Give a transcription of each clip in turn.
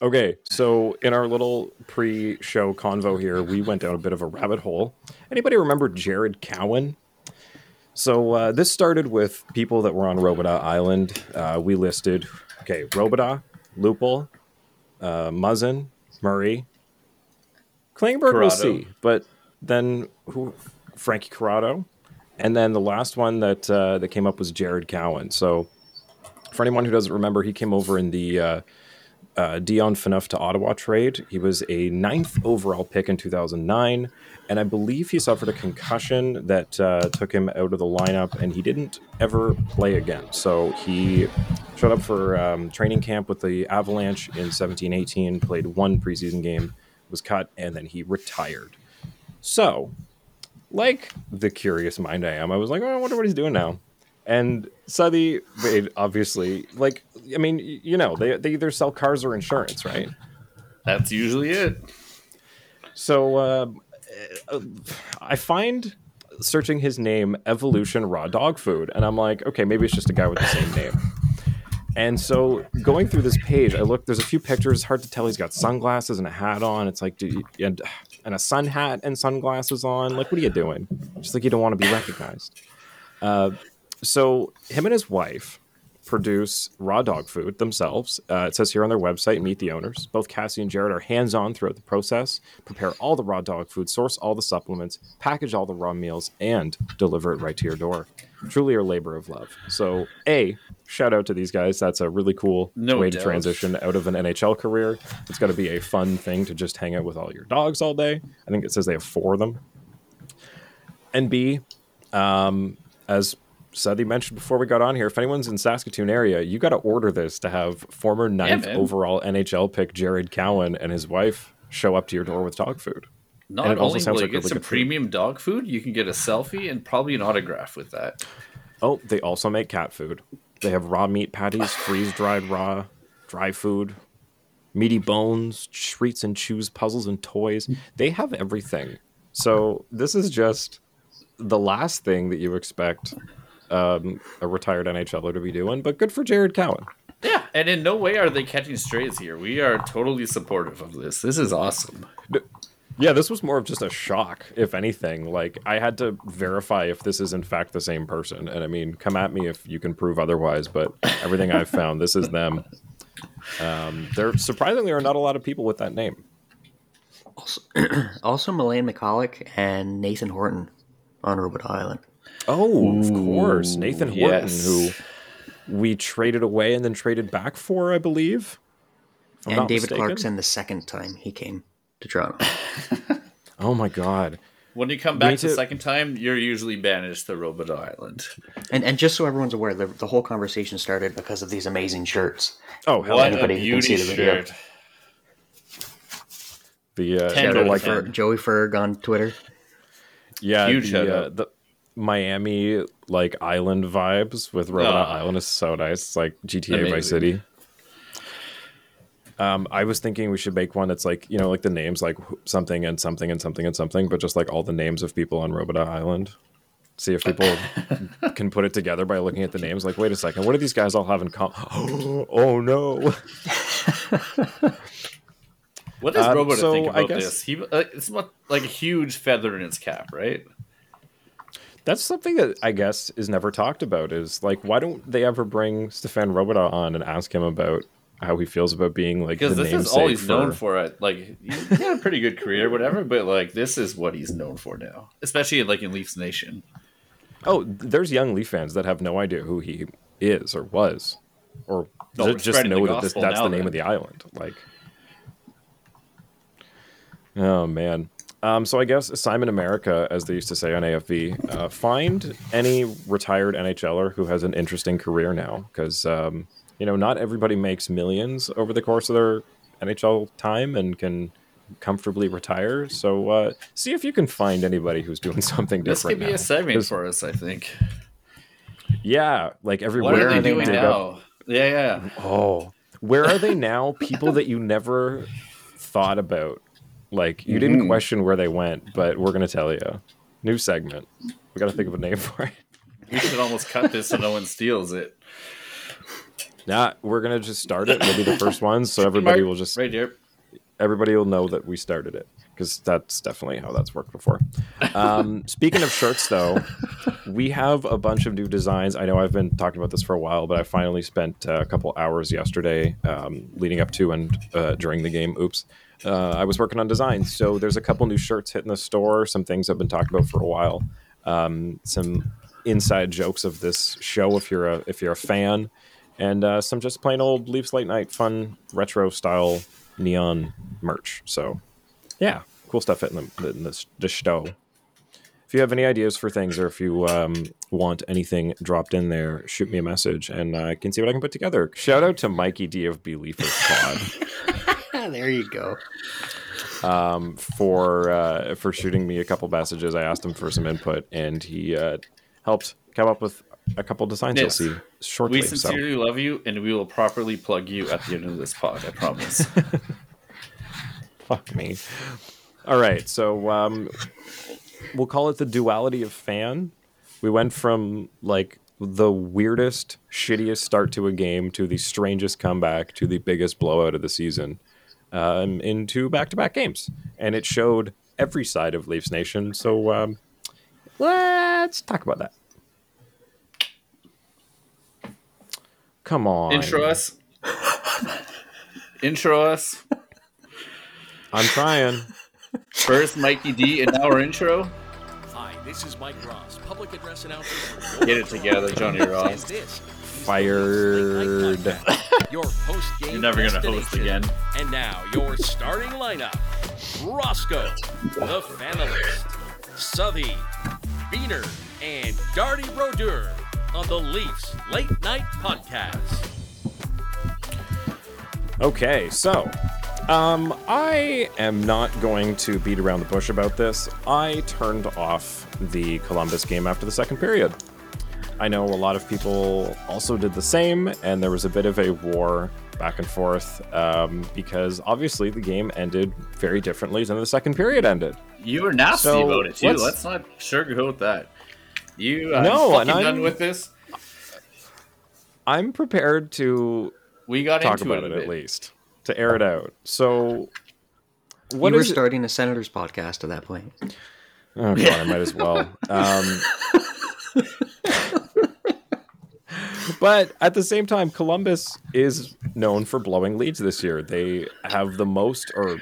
Okay, so in our little pre-show convo here, we went down a bit of a rabbit hole. Anybody remember Jared Cowen? So uh, this started with people that were on Robidas Island. Uh, we listed, okay, Robidas, Lupul, uh, Muzzin, Murray, Klingberg we'll see, but then who? Frankie Corrado, and then the last one that uh, that came up was Jared Cowen. So for anyone who doesn't remember, he came over in the uh, Dion Phaneuf to Ottawa trade. He was a ninth overall pick in 2009, and I believe he suffered a concussion that uh, took him out of the lineup, and he didn't ever play again. So he showed up for um, training camp with the Avalanche in 17-18, played one preseason game, was cut, and then he retired. So, like the curious mind I am, I was like, oh, I wonder what he's doing now. And made obviously like I mean you know they they either sell cars or insurance right. That's usually it. So uh, uh, I find searching his name Evolution Raw Dog Food, and I'm like, okay, maybe it's just a guy with the same name. And so going through this page, I look. There's a few pictures. It's hard to tell. He's got sunglasses and a hat on. It's like, you, and and a sun hat and sunglasses on. Like, what are you doing? Just like you don't want to be recognized. Uh, so him and his wife produce raw dog food themselves. Uh, it says here on their website, meet the owners. Both Cassie and Jared are hands on throughout the process, prepare all the raw dog food, source all the supplements, package all the raw meals, and deliver it right to your door. Truly a labor of love. So, A, shout out to these guys. That's a really cool No way to transition out of an NHL career. It's got to be a fun thing to just hang out with all your dogs all day. I think it says they have four of them. And B, um, as Sadi mentioned before we got on here, if anyone's in Saskatoon area, you got to order this to have former ninth man. overall NHL pick Jared Cowen and his wife show up to your door with dog food. Not And it only will you like get really some good food. premium dog food, you can get a selfie and probably an autograph with that. Oh, they also make cat food. They have raw meat patties, freeze dried raw, dry food, meaty bones, treats and chews, puzzles and toys. They have everything. So this is just the last thing that you expect um, a retired NHLer to be doing, but good for Jared Cowen. Yeah, and in no way are they catching strays here. We are totally supportive of this. This is awesome. Yeah, this was more of just a shock, if anything. Like, I had to verify if this is in fact the same person. And I mean, come at me if you can prove otherwise, but everything I've found, this is them. Um, there surprisingly are not a lot of people with that name. Also, also Milan Michalek and Nathan Horton on Robidas Island. Oh, of course. Nathan Horton, yes. who we traded away and then traded back for, I believe. I'm and David mistaken. Clarkson the second time he came to Toronto. Oh my God. When you come back need the to- second time, you're usually banished to Robidas Island. and and just so everyone's aware, the, the whole conversation started because of these amazing shirts. Oh, hell What yeah. a Anybody who can beauty see the video. shirt. The, uh, Ten out like, Joey Ferg on Twitter. Yeah, Huge the, uh, the Miami like island vibes with Robidas Ah. Island is so nice. It's like GTA Vice City. Um, I was thinking we should make one that's like you know like the names like something and something and something and something, but just like all the names of people on Robidas Island. See if people can put it together by looking at the names. Like, wait a second, what do these guys all have in common? oh no! What does Um, Robidas so think about guess- this? He, uh, it's what, like a huge feather in his cap, right? That's something that I guess is never talked about. Is like, why don't they ever bring Stephane Robidas on and ask him about how he feels about being like Because this is all he's for... known for. It like he had a pretty good career, whatever. But like this is what he's known for now, especially like in Leafs Nation. Oh, there's young Leaf fans that have no idea who he is or was, or No, just know that this, that's now, the name then. of the island. Like, oh man. Um, so I guess Simon America, as they used to say on AFV, uh, find any retired NHLer who has an interesting career now, because um, you know not everybody makes millions over the course of their NHL time and can comfortably retire. So uh, see if you can find anybody who's doing something This different. This could be now. a segment for us, I think. Yeah, like everywhere. What are they they doing dig up- now? Yeah, yeah. Oh, where are they now? People that you never thought about. Like you didn't question where they went, but we're gonna tell you. New segment. We got to think of a name for it. We should almost cut this so no one steals it. Nah, we're gonna just start it. We'll be the first ones, so everybody will just right here. everybody will know that we started it because that's definitely how that's worked before. Um, speaking of shirts, though, we have a bunch of new designs. I know I've been talking about this for a while, but I finally spent uh, a couple hours yesterday um, leading up to and uh, during the game. Oops. Uh, I was working on designs, so there's a couple new shirts hitting the store. Some things I've been talking about for a while. Um, some inside jokes of this show if you're a if you're a fan, and uh, some just plain old Leafs late night fun retro style neon merch. So yeah, cool stuff hitting the, in this, this show. If you have any ideas for things or if you um, want anything dropped in there, shoot me a message and I can see what I can put together. Shout out to Mikey D of Believers Pod there you go. um, for uh, for shooting me a couple messages. I asked him for some input and he uh, helped come up with a couple designs Yes. you'll see shortly. We so. sincerely love you, and we will properly plug you at the end of this pod. I promise. Fuck me. All right, so um, we'll call it the duality of fan. We went from like the weirdest, shittiest start to a game to the strangest comeback to the biggest blowout of the season um, into back-to-back games, and it showed every side of Leafs Nation. So um, let's talk about that. Come on, Intro us. Intro us. I'm trying. First, Mikey D, and now our intro. Hi, this is Mike Ross, public address announcer. Get it together, Johnny Ross. Fired. your post-game You're never gonna host again. And now your starting lineup: Roscoe, the Fanalist, Suthy, Beener, and Darty Brodeur on the Leafs Late Night Podcast. Okay, so um, I am not going to beat around the bush about this. I turned off the Columbus game after the second period. I know a lot of people also did the same, and there was a bit of a war back and forth um, because obviously the game ended very differently than the second period ended. You were nasty So, about it too. let's- Let's, not sugarcoat that. You uh, No, fucking and done I'm- with this. I'm prepared to We got talk into about it, it at least, to air it out. So, what you were is it- starting a Senators podcast at that point. Oh god, I might as well. Um, but at the same time, Columbus is known for blowing leads this year. They have the most, or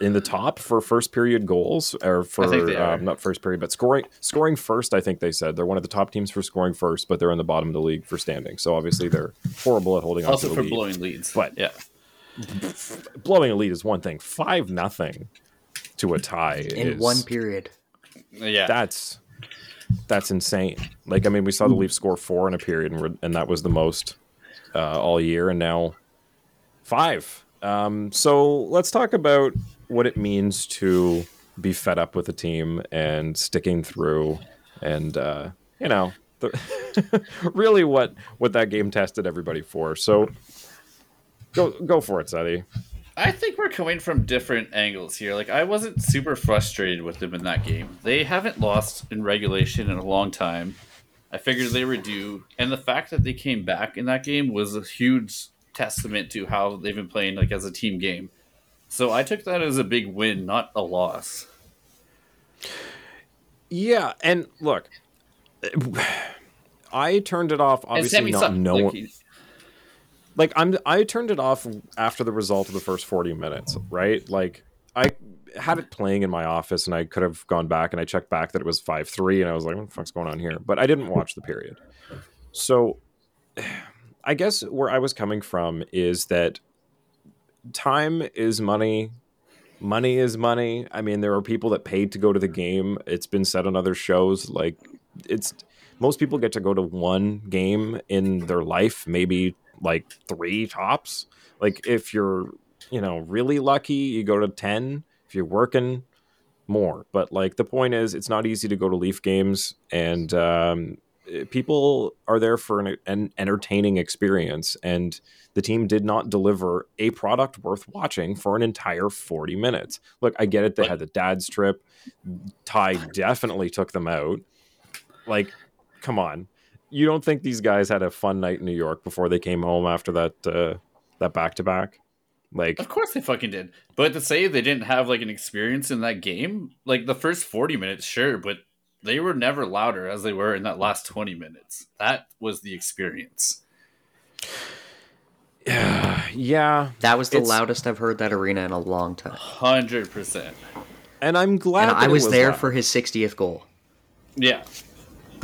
in the top for first period goals, or for think they are. um, not first period, but scoring scoring first. I think they said they're one of the top teams for scoring first, but they're in the bottom of the league for standing. So obviously they're horrible at holding on Also to the for lead. blowing leads. But- yeah, blowing a lead is one thing. Five nothing to a tie In is one period. yeah. that's that's insane. Like I mean, we saw the Leafs score four in a period, and, and that was the most uh, all year, and now five. Um, so let's talk about what it means to be fed up with a team and sticking through, and uh, you know, the, really what what that game tested everybody for. So go go for it, Sadie. I think we're coming from different angles here. Like I wasn't super frustrated with them in that game. They haven't lost in regulation in a long time. I figured they were due, and the fact that they came back in that game was a huge testament to how they've been playing like as a team game. So I took that as a big win, not a loss. Yeah, and look, I turned it off obviously not knowing. Like, like I'm I turned it off after the result of the first 40 minutes, right? Like I had it playing in my office and I could have gone back and I checked back that it was 5-3 and I was like, what the fuck's going on here? But I didn't watch the period. So I guess where I was coming from is that time is money. Money is money. I mean, there are people that paid to go to the game. It's been said on other shows like it's most people get to go to one game in their life, maybe like three tops. Like if you're, you know, really lucky, you go to 10. If you're working, more. But like the point is, it's not easy to go to Leaf games, and um, people are there for an, an entertaining experience. And the team did not deliver a product worth watching for an entire 40 minutes. Look, I get it. They had the dad's trip. Ty definitely took them out. Like, come on. You don't think these guys had a fun night in New York before they came home after that uh, that back to back? Like, Of course they fucking did. But to say they didn't have like an experience in that game, like the first 40 minutes, sure, but they were never louder as they were in that last 20 minutes. That was the experience. yeah, That was the loudest I've heard that arena in a long time. 100%. and I'm glad And that I it was there loud. for his 60th goal. Yeah.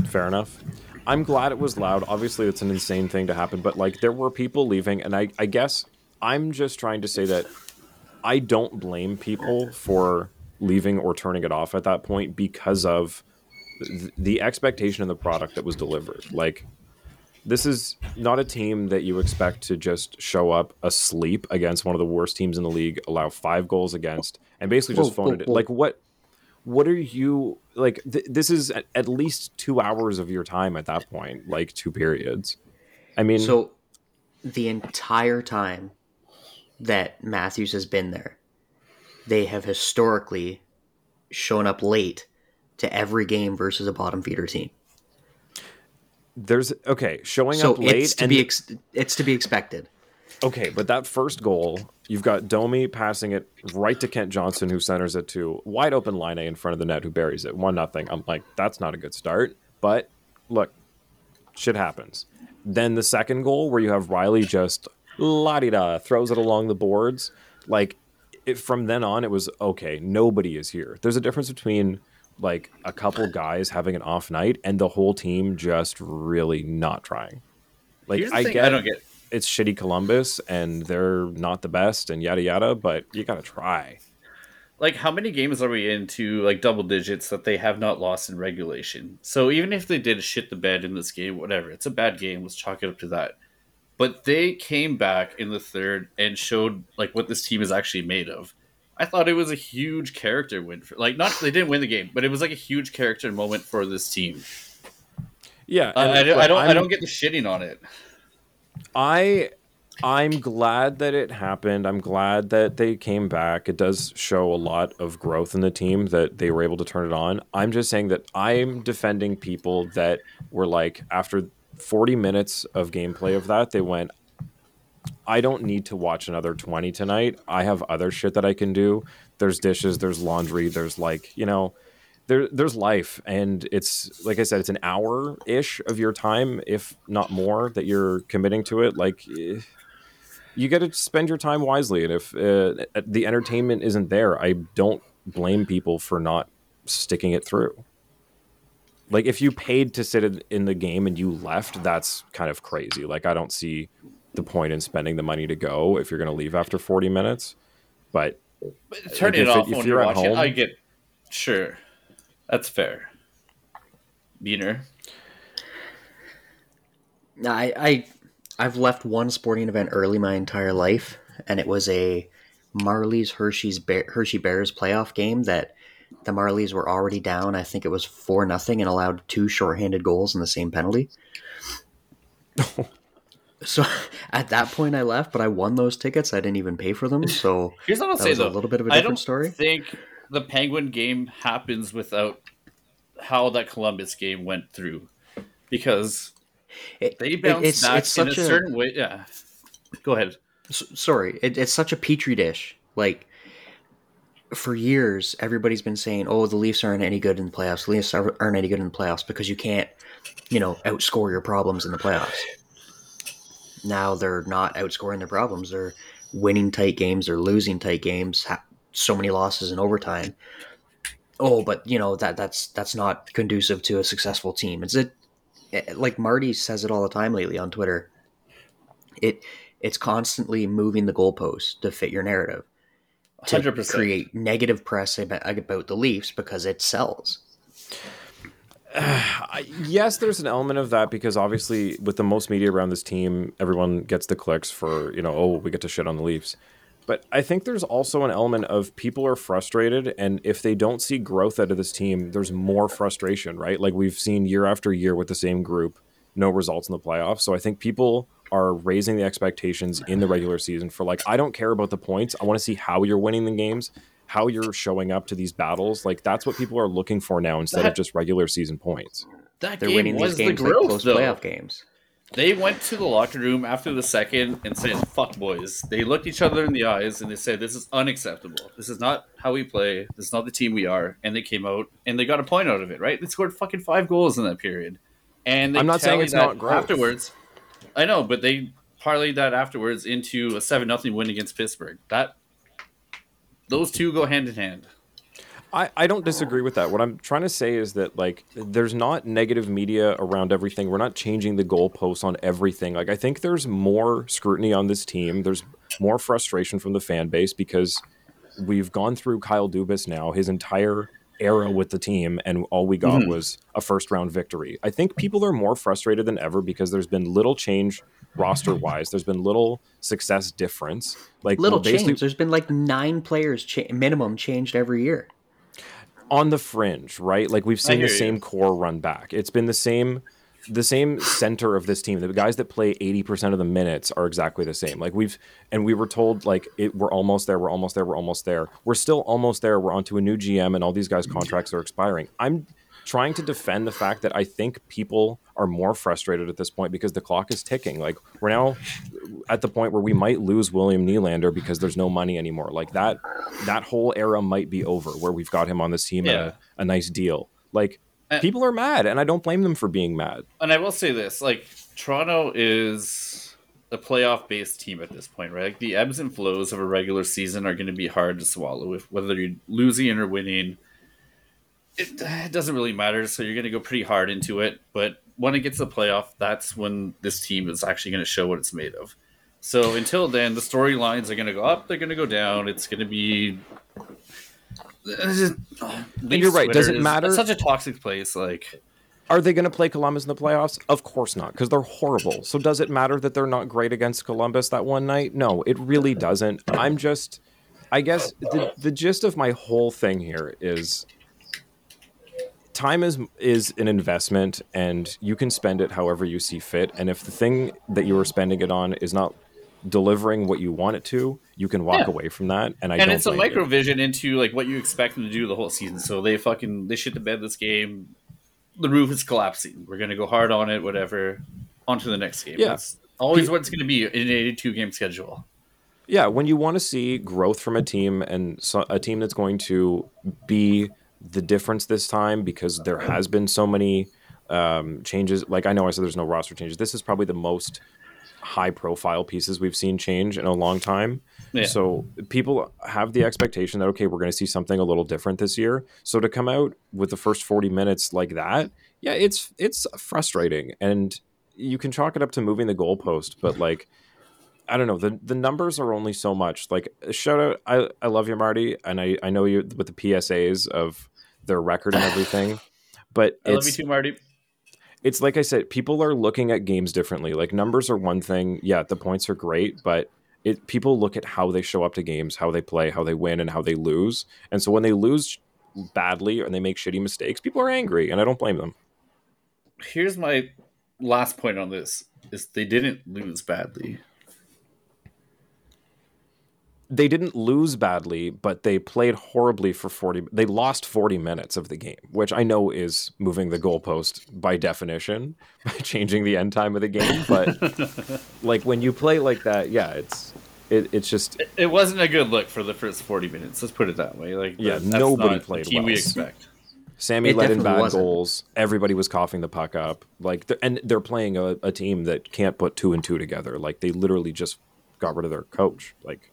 Fair enough. I'm glad it was loud. Obviously, it's an insane thing to happen, but like there were people leaving, and I, I guess I'm just trying to say that I don't blame people for leaving or turning it off at that point because of th- the expectation of the product that was delivered. Like, this is not a team that you expect to just show up asleep against one of the worst teams in the league, allow five goals against, and basically just Whoa, phone whoa, it. whoa. Like, what? What are you like? Th- this is at, at least two hours of your time at that point, like two periods. I mean, So the entire time that Matthews has been there, they have historically shown up late to every game versus a bottom feeder team. there's okay showing So up late it's to and be ex- it's to be expected. Okay, but that first goal, you've got Domi passing it right to Kent Johnson, who centers it to wide open line A in front of the net, who buries it one nothing. I'm like, that's not a good start. But look, shit happens. Then the second goal, where you have Rielly just la di da throws it along the boards, like it, from then on, it was okay. Nobody is here. There's a difference between like a couple guys having an off night and the whole team just really not trying. Like I thing get I don't get. It's shitty Columbus and they're not the best and yada yada, but you gotta try. Like, how many games are we into, like, double digits that they have not lost in regulation? So even if they did shit the bed in this game, whatever, it's a bad game. Let's chalk it up to that. But they came back in the third and showed, like, what this team is actually made of. I thought it was a huge character win. For, like, not they didn't win the game, but it was like a huge character moment for this team. Yeah, I, I, don't- I don't. I don't get the shitting on it. I I'm glad that it happened. I'm glad that they came back. It does show a lot of growth in the team that they were able to turn it on. I'm just saying that I'm defending people that were like after 40 minutes of gameplay of that, they went I don't need to watch another 20 tonight. I have other shit that I can do. There's dishes, there's laundry, there's like, you know, there there's life and it's like I said, it's an hour ish of your time, if not more, that you're committing to it. Like eh, you got to spend your time wisely, and if uh, the entertainment isn't there, I don't blame people for not sticking it through. Like if you paid to sit in- the game and you left, that's kind of crazy. Like I don't see the point in spending the money to go if you're going to leave after 40 minutes. But But turning if it off if when you're you're at watching, home- I get. Sure, that's fair. Beener. I, I I've left one sporting event early my entire life, and it was a Marlies Hershey's Bear, Hershey Bears playoff game that the Marlies were already down. I think it was four nothing and allowed two shorthanded goals in the same penalty. so at that point, I left, but I won those tickets. I didn't even pay for them, so Here's what I'll that say was though. a little bit of a different don't story. think the Penguin game happens without how that Columbus game went through, because It- they it- bounced it's, back it's in a such a, certain way. Yeah. Go ahead. Sorry, it, it's such a petri dish. Like for years, everybody's been saying, "Oh, the Leafs aren't any good in the playoffs. The Leafs aren't any good in the playoffs because you can't, you know, outscore your problems in the playoffs." Now they're not outscoring their problems. They're winning tight games. They're losing tight games. So many losses in overtime. Oh, but you know that that's that's not conducive to a successful team. It's it eh, like Marty says it all the time lately on Twitter. It it's constantly moving the goalposts to fit your narrative to 100%. create negative press about, the Leafs because it sells. I, yes, there's an element of that because obviously, with the most media around this team, everyone gets the clicks for you know, oh, we get to shit on the Leafs. But I think there's also an element of people are frustrated, and if they don't see growth out of this team, there's more frustration, right? Like we've seen year after year with the same group, no results in the playoffs. So I think people are raising the expectations in the regular season for like, I don't care about the points. I want to see how you're winning the games, how you're showing up to these battles. Like that's what people are looking for now instead of just regular season points. that They're game winning was these games the like growth, close though. playoff games. They went to the locker room after the second and said, "Fuck, boys." They looked each other in the eyes and they said, "This is unacceptable. This is not how we play. This is not the team we are." And they came out and they got a point out of it. Right? They scored fucking five goals in that period. And they I'm not saying it's not growth. afterwards. I know, but they parlayed that afterwards into a seven nothing win against Pittsburgh. That those two go hand in hand. I, I don't disagree with that. What I'm trying to say is that like there's not negative media around everything. We're not changing the goalposts on everything. Like I think there's more scrutiny on this team. There's more frustration from the fan base because we've gone through Kyle Dubas now, his entire era with the team, and all we got mm-hmm. was a first round victory. I think people are more frustrated than ever because there's been little change roster wise. There's been little success difference. Like Little we're change. There's been like nine players cha- minimum changed every year. On the fringe, right? Like we've seen the you. same core run back. It's been the same the same center of this team. The guys that play 80% of the minutes are exactly the same. Like we've and we were told like it, we're almost there, we're almost there, we're almost there. We're still almost there. We're onto a new GM and all these guys mm-hmm. contracts are expiring. I'm trying to defend the fact that I think people are more frustrated at this point because the clock is ticking. Like we're now at the point where we might lose William Nylander because there's no money anymore. Like that that whole era might be over where we've got him on this team Yeah. at a, a nice deal. Like Uh, people are mad and I don't blame them for being mad. And I will say this: like Toronto is a playoff-based team at this point, right? Like the ebbs and flows of a regular season are going to be hard to swallow. If whether you're losing or winning, it, it doesn't really matter. So you're going to go pretty hard into it. But when it gets to the playoff, that's when this team is actually going to show what it's made of. So until then, the storylines are going to go up. They're going to go down. It's going to be. Uh, uh, you're right. Does it matter? It's such a toxic place. Like Are they going to play Columbus in the playoffs? Of course not, because they're horrible. So does it matter that they're not great against Columbus that one night? No, it really doesn't. I'm just, I guess the the gist of my whole thing here is, time is is an investment, and you can spend it however you see fit. And if the thing that you are spending it on is not delivering what you want it to, you can walk Yeah. away from that. And I and it's a microvision into like what you expect them to do the whole season. So they fucking they shit the bed this game. The roof is collapsing. We're gonna go hard on it. Whatever. On to the next game. Yeah. That's always what it's gonna be in an 82 game schedule. Yeah, when you want to see growth from a team and so, a team that's going to be the difference this time because there has been so many um, changes. Like I know I said there's no roster changes. This is probably the most high profile pieces we've seen change in a long time. Yeah. So people have the expectation that okay, we're going to see something a little different this year. So to come out with the first 40 minutes like that, yeah, it's it's frustrating and you can chalk it up to moving the goalpost, but like I don't know. The the numbers are only so much. Like shout out I, I love you, Marty, and I, I know you with the PSAs of their record and everything. But I love you too, Marty. it's like I said, people are looking at games differently. Like numbers are one thing. Yeah, the points are great, but it people look at how they show up to games, how they play, how they win, and how they lose. And so when they lose badly and they make shitty mistakes, people are angry, and I don't blame them. Here's my last point on this: is they didn't lose badly. They didn't lose badly, but they played horribly for 40 they lost 40 minutes of the game, which I know is moving the goalpost by definition by changing the end time of the game, but like when you play like that, yeah, it's it, it's just It wasn't a good look for the first 40 minutes. Let's put it that way. Like, Yeah, that's nobody not the played team we expect. Sammy It let in bad wasn't. goals. Everybody was coughing the puck up. Like, they're, and they're playing a, a team that can't put two and two together. Like, they literally just got rid of their coach. Like,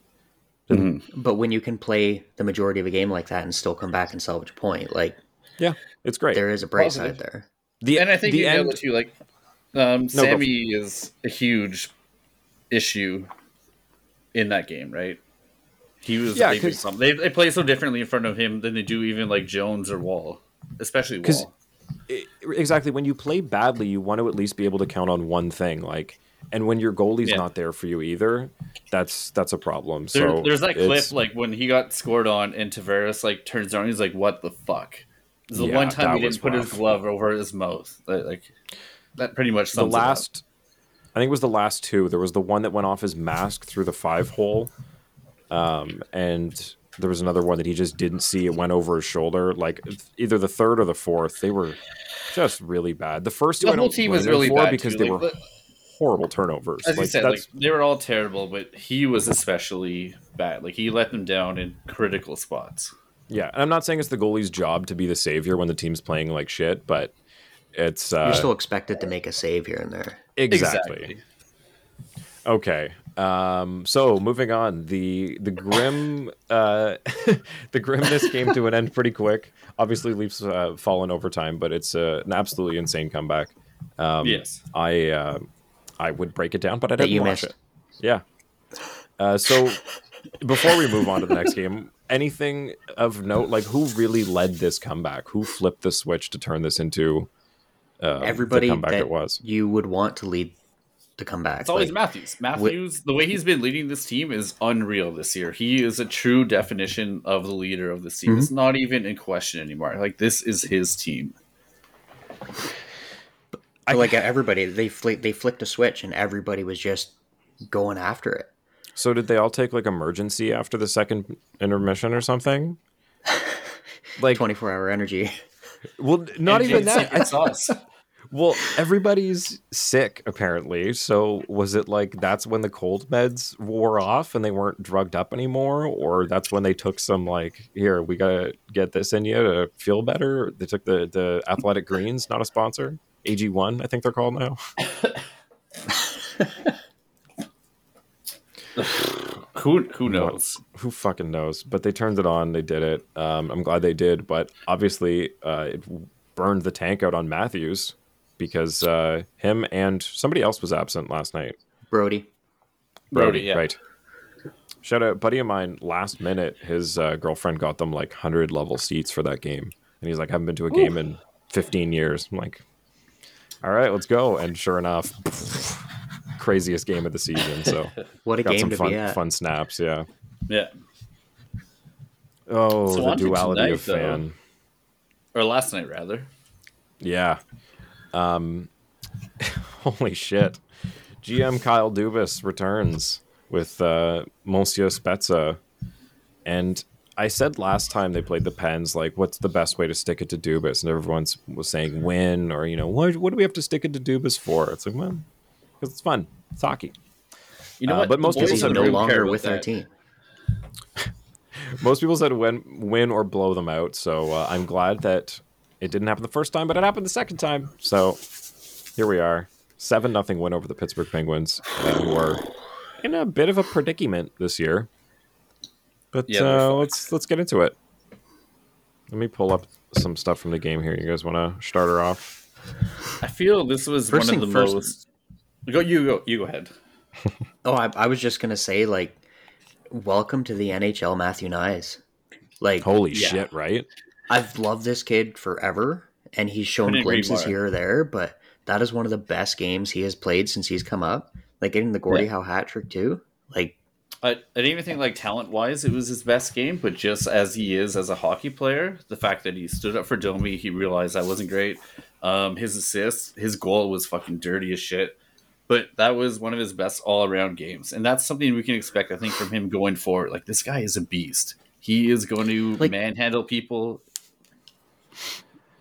But when you can play the majority of a game like that and still come back and salvage a point, like yeah, it's great. there is a bright Positive. side there. The and I think the you nailed end. it too. Like, um, go Sammy is a huge issue in that game, right? He was Yeah, a big, big 'cause- problem. They, they play so differently in front of him than they do even like Jones or Woll, especially 'Cause- Woll. exactly when you play badly, you want to at least be able to count on one thing. Like, and when your goalie's Yeah. not there for you either, that's that's a problem. There, so there's that clip like when he got scored on and Tavares like turns around, he's like, "What the fuck?" The Yeah, one time he didn't put his glove over his mouth. Like, that pretty much the sums up. last I think it was the last two. There was the one that went off his mask through the five hole. Um, and there was another one that he just didn't see. It went over his shoulder. Like either the third or the fourth, they were just really bad. The first two The whole team was really bad because too. they Like, were the- horrible turnovers. As you said, like they were all terrible, but he was especially bad. Like he let them down in critical spots. yeah. And I'm not saying it's the goalie's job to be the savior when the team's playing like shit, but it's uh, You're still expected to make a save here and there. exactly. Okay. Um, so moving on, the the grim uh, the grimness came to an end pretty quick. Obviously, Leafs uh, fall in overtime, but it's uh, an absolutely insane comeback. Um, yes. I uh, I would break it down, but I That didn't you watch missed. it. Yeah. Uh, so before we move on to the next game, anything of note? Like who really led this comeback? Who flipped the switch to turn this into uh, Everybody the comeback that it was? you would want to lead the comeback. It's always Like, Matthews. Matthews, the way he's been leading this team is unreal this year. He is a true definition of the leader of the team. Mm-hmm. It's not even in question anymore. Like this is his team. But like everybody, they flick, they flicked a switch and everybody was just going after it. So did they all take like emergency after the second intermission or something? Like, Twenty four hour energy. well, not even that. It's us. Well, everybody's sick apparently. So was it like that's when the cold meds wore off and they weren't drugged up anymore, or that's when they took some like here we gotta get this in you to feel better? They took the the athletic greens, not a sponsor. AG one, I think they're called now. Who who knows? Who fucking knows? But they turned it on. They did it. Um, I'm glad they did. But obviously, uh, it burned the tank out on Matthews because uh, him and somebody else was absent last night. Brodie. Brodie, yeah. Right. Shout out, buddy of mine. Last minute, his uh, girlfriend got them like hundred level seats for that game, and he's like, "I haven't been to a game in 15 years." I'm like, "All right, let's go." And sure enough, craziest game of the season. So What a got game some to fun, be at. fun snaps. Yeah. Yeah. Oh, So the duality tonight, of though. fan. Or last night rather. Yeah. Um, holy shit. GM Kyle Dubas returns with uh, Monsieur Spezza. And I said last time they played the Pens, like, what's the best way to stick it to Dubas? And everyone was saying win, or, you know, what, what do we have to stick it to Dubas for? It's like, well, because it's fun. It's hockey. You know Uh, what? but most people said no longer with our team. Most people said win, win or blow them out. So uh, I'm glad that it didn't happen the first time, but it happened the second time. So here we are, seven nothing win over the Pittsburgh Penguins, who are in a bit of a predicament this year. But Yeah, uh, let's let's get into it. Let me pull up some stuff from the game here. You guys want to start her off? I feel this was First one of thing the first- most. Go you go you go ahead. Oh, I, I was just gonna say, like, welcome to the NHL, Matthew Knies. Like, Holy Yeah. shit! Right? I've loved this kid forever, and he's shown Couldn't glimpses here or there, but that is one of the best games he has played since he's come up. Like getting the Gordie Yeah. Howe hat trick too. Like, I, I didn't even think like talent wise it was his best game, but just as he is as a hockey player, the fact that he stood up for Domi, he realized that wasn't great. Um, his assist, his goal was fucking dirty as shit. But that was one of his best all around games. And that's something we can expect, I think, from him going forward. Like this guy is a beast. He is going to Like- manhandle people.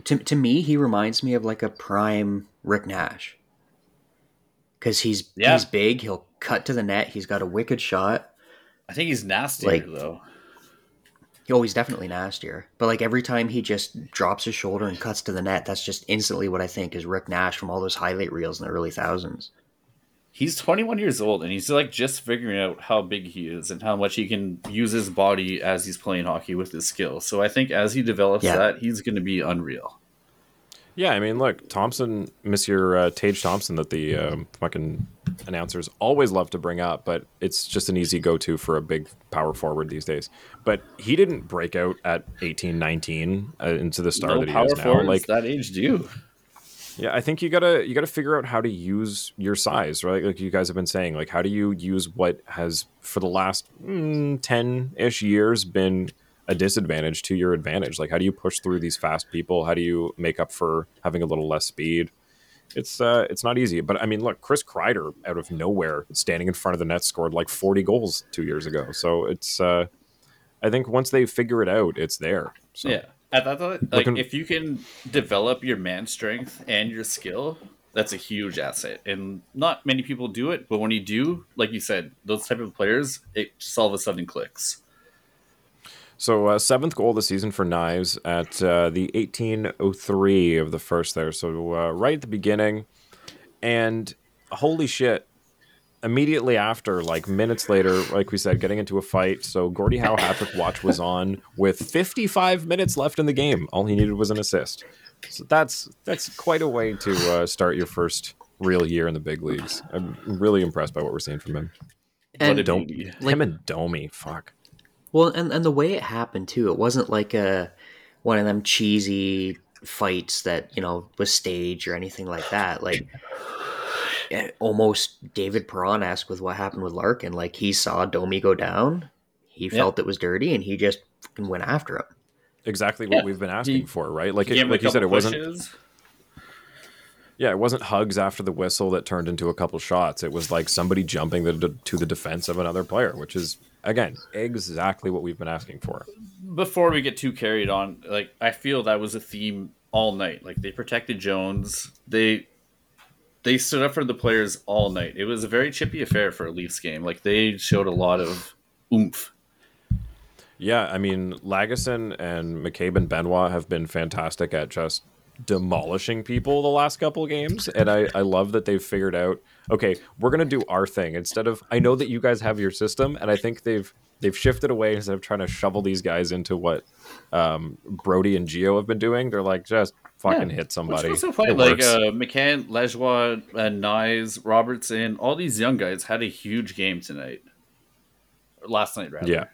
to to me, he reminds me of like a prime Rick Nash. Because he's Yeah. he's big, he'll cut to the net, he's got a wicked shot. I think he's nastier Like- though. Oh, he's definitely nastier. But like every time he just drops his shoulder and cuts to the net, that's just instantly what I think is Rick Nash from all those highlight reels in the early thousands. He's 21 years old and he's like just figuring out how big he is and how much he can use his body as he's playing hockey with his skill. So I think as he develops Yeah. that, he's going to be unreal. Yeah, I mean, look, Thompson, Monsieur uh, Tage Thompson, that the um, fucking announcers always love to bring up, but it's just an easy go-to for a big power forward these days. But he didn't break out at 18, 19 uh, into the star no that he is now. Like, that age do. yeah, I think you gotta you gotta figure out how to use your size, right? Like you guys have been saying, like how do you use what has for the last ten ish years been a disadvantage to your advantage? Like how do you push through these fast people? How do you make up for having a little less speed? It's uh, it's not easy, but I mean, look, Chris Kreider out of nowhere, standing in front of the net, scored like forty goals two years ago. So it's uh, I think once they figure it out, it's there. So. Yeah. At that, like Looking- if you can develop your man strength and your skill, that's a huge asset. And not many people do it, but when you do, like you said, those type of players, it just all of a sudden clicks. So uh, seventh goal of the season for Knies at uh, the 1803 of the first there. So uh, right at the beginning, and holy shit! Immediately after, like minutes later, like we said, getting into a fight. So Gordie Howe hat trick watch was on with 55 minutes left in the game. All he needed was an assist. So that's that's quite a way to uh, start your first real year in the big leagues. I'm really impressed by what we're seeing from him. And a Don't beauty. him and Domi. Fuck. Well, and and the way it happened too, it wasn't like a one of them cheesy fights that you know was staged or anything like that. Like eh, almost David Perron asked with what happened with Larkin. Like he saw Domi go down, he felt it was dirty, and he just went after him. Exactly what Yeah. we've been asking He- for, right? Like, it, gave him a like you said, it couple wasn't. Yeah, it wasn't hugs after the whistle that turned into a couple shots. It was like somebody jumping the, to the defense of another player, which is again exactly what we've been asking for. before we get too carried on, like I feel that was a theme all night. Like they protected Jones. They they stood up for the players all night. It was a very chippy affair for a Leafs game. Like they showed a lot of oomph. Yeah, I mean, Lagesson and McCabe and Benoit have been fantastic at just demolishing people the last couple games, and I, I love that they've figured out. Okay, we're gonna do our thing instead of. I know that you guys have your system, and I think they've they've shifted away instead of trying to shovel these guys into what um, Brodie and Geo have been doing. They're like just fucking Yeah, hit somebody. Which was funny. It Like uh, McMann, Lejoie, and Knies, Robertson, all these young guys had a huge game tonight. Last night, rather. yeah.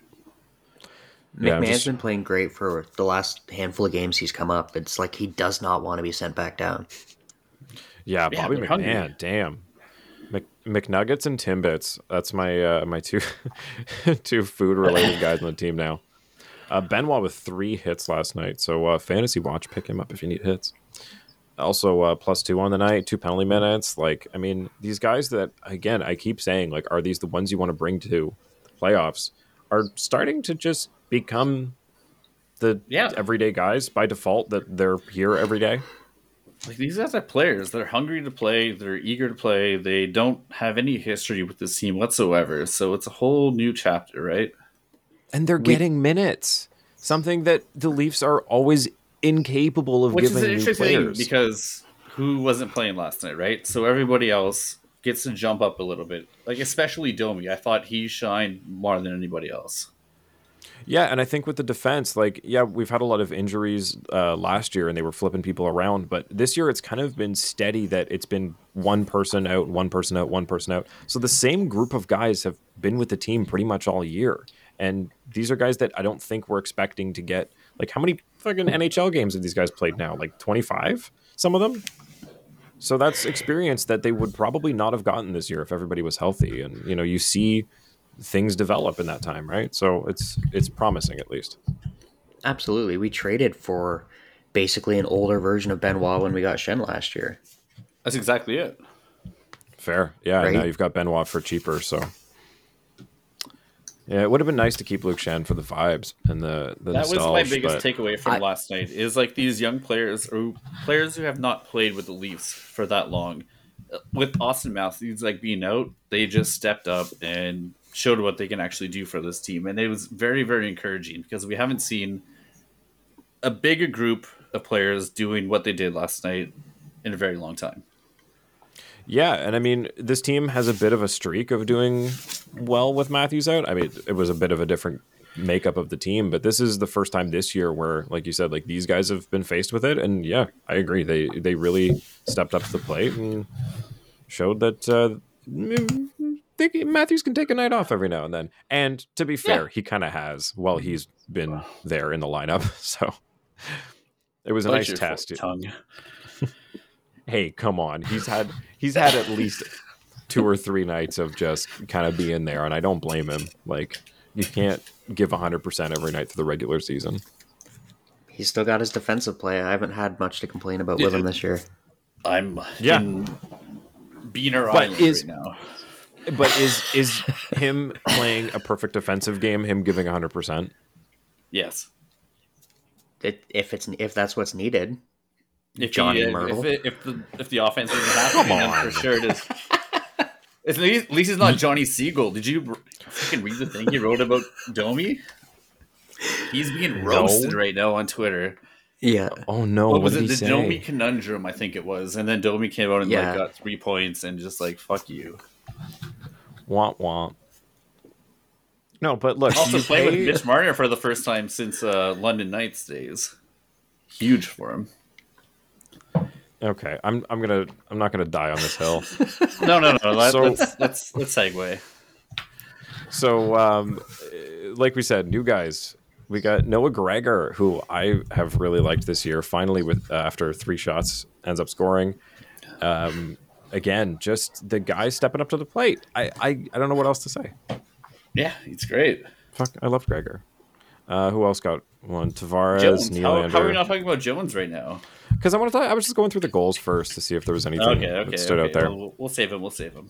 Yeah, McMann's just- been playing great for the last handful of games he's come up. It's like he does not want to be sent back down. Yeah, Yeah, Bobby they're McMahon. hungry. Damn. Mc, McNuggets and Timbits. That's my uh, my two two food related guys on the team now. Uh, Benoit with three hits last night. So uh, fantasy watch, pick him up if you need hits. Also uh, plus two on the night, two penalty minutes. Like I mean, these guys that again I keep saying like, are these the ones you want to bring to playoffs? Are starting to just become the Yeah. everyday guys by default that they're here every day. Like these guys are players. They're hungry to play. They're eager to play. They don't have any history with this team whatsoever. So it's a whole new chapter, right? and they're getting minutes. Something that the Leafs are always incapable of Which is giving an new interesting players. thing because who wasn't playing last night, right? So everybody else gets to jump up a little bit. Like especially Domi. I thought he shined more than anybody else. Yeah, and I think with the defense, like yeah, we've had a lot of injuries uh, last year, and they were flipping people around. But this year, it's kind of been steady that it's been one person out, one person out, one person out. So the same group of guys have been with the team pretty much all year, and these are guys that I don't think we're expecting to get. Like how many fucking NHL games have these guys played now? Like twenty five, some of them. So that's experience that they would probably not have gotten this year if everybody was healthy. And you know, you see things develop in that time, right? So it's it's promising at least. Absolutely. We traded for basically an older version of Benoit when we got Schenn last year. That's exactly it. Fair, yeah. Right? Now you've got Benoit for cheaper, so yeah, it would have been nice to keep Luke Schenn for the vibes and the the That was my biggest takeaway from I- last night is like these young players or players who have not played with the Leafs for that long. Uh, With Auston Matthews like being out, they just stepped up and showed what they can actually do for this team, and it was very very encouraging because we haven't seen a bigger group of players doing what they did last night in a very long time. Yeah, and I mean, this team has a bit of a streak of doing well with Matthews out. I mean, it was a bit of a different makeup of the team, but this is the first time this year where, like you said, like these guys have been faced with it, and yeah, I agree. They they really stepped up to the plate and showed that uh, think Matthews can take a night off every now and then. And to be fair, Yeah. he kind of has while mm-hmm. he's been there in the lineup. So it was a Bite nice test. Hey, come on. He's had he's had at least two or three nights of just kind of being there, and I don't blame him. Like you can't give hundred percent every night through the regular season. He's still got his defensive play. I haven't had much to complain about with him this year. I'm Yeah. in Beaner Island is- right now. But is is him playing a perfect defensive game? Him giving hundred percent? Yes. It, if it's if that's what's needed, If Johnny he, uh, Myrtle. If, it, if the if the offense isn't happening, then on. for sure it is. At least, at least it's not Johnny Siegel. Did you fucking read the thing he wrote about Domi? He's being No. roasted right now on Twitter. yeah, Oh no! what What, was did it? The say? Domi conundrum, I think it was, and then Domi came out and Yeah. like got three points and just like fuck you. Womp womp. No, but look, Also you playing with Mitch Marner for the first time since uh, London Knights days. Huge for him. Okay, I'm I'm gonna I'm not gonna die on this hill. No, no, no. Let, So- let's let's let's segue. So, um, uh, like we said, new guys. We got Noah Gregor, who I have really liked this year. Finally, with uh, after three shots, ends up scoring. Um, again, just the guy stepping up to the plate. I, I I don't know what else to say. Yeah, it's great. Fuck, I love Gregor. Uh, who else got one? Tavares, Jones. How, how are we not talking about Jones right now? Because I want to. I was just going through the goals first to see if there was anything Okay, okay, that stood okay. out there. We'll, we'll save him. We'll save him.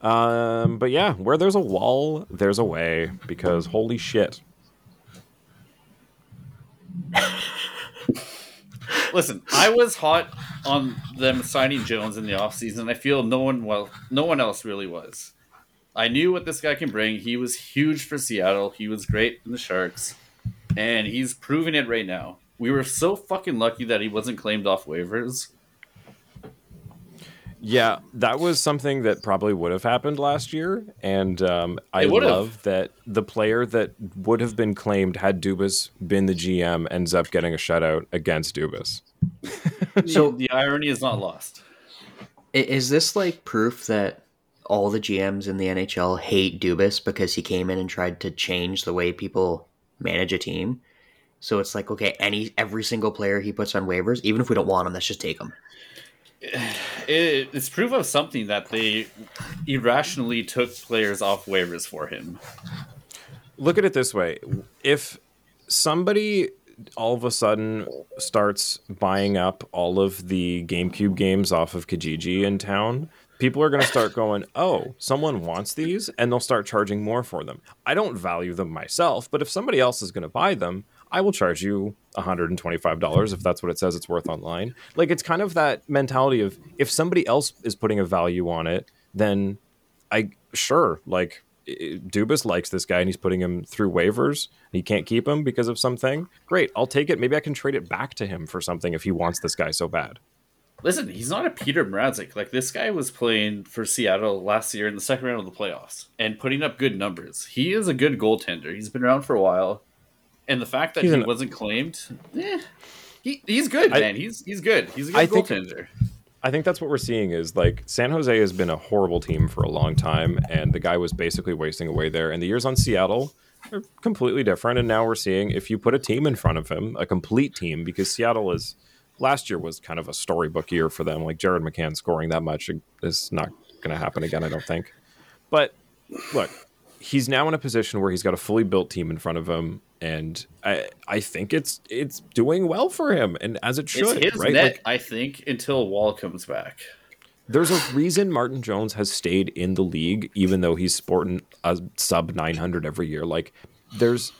Um, but yeah, where there's a wall, there's a way. Because holy shit, Listen, I was hot on them signing Jones in the offseason. I feel no one well, no one else really was. I knew what this guy can bring. He was huge for Seattle. He was great in the Sharks, and he's proving it right now. We were so fucking lucky that he wasn't claimed off waivers. Yeah, that was something that probably would have happened last year, and um, I It would have. love that the player that would have been claimed had Dubas been the GM ends up getting a shutout against Dubas. So- the irony is not lost. Is this like proof that all the GMs in the NHL hate Dubas because he came in and tried to change the way people manage a team? So it's like, okay, any every single player he puts on waivers, even if we don't want him, let's just take him. It, it's proof of something that they irrationally took players off waivers for him. Look at it this way: if somebody all of a sudden starts buying up all of the GameCube games off of Kijiji in town, people are going to start going, "Oh, someone wants these," and they'll start charging more for them. I don't value them myself, but if somebody else is going to buy them, I will charge you $125 if that's what it says it's worth online. Like it's kind of that mentality of if somebody else is putting a value on it, then I sure like Dubas likes this guy and he's putting him through waivers. He can't keep him because of something. Great, I'll take it. Maybe I can trade it back to him for something if he wants this guy so bad. Listen, he's not a Peter Mrazek. Like this guy was playing for Seattle last year in the second round of the playoffs and putting up good numbers. He is a good goaltender. He's been around for a while, and the fact that He's he an- wasn't claimed, eh, he, he's good, I- man. He's he's good. He's a good I think- goaltender. I think that's what we're seeing is like San Jose has been a horrible team for a long time, and the guy was basically wasting away there. And the years on Seattle are completely different. And now we're seeing if you put a team in front of him, a complete team, because Seattle is last year was kind of a storybook year for them. Like Jared McCann scoring that much is not going to happen again, I don't think. But look, he's now in a position where he's got a fully built team in front of him, and I I think it's it's doing well for him, and as it should, It's his right? net, Like, I think, until Woll comes back. there's a reason Martin Jones has stayed in the league, even though he's sporting a sub 900 every year. Like, there's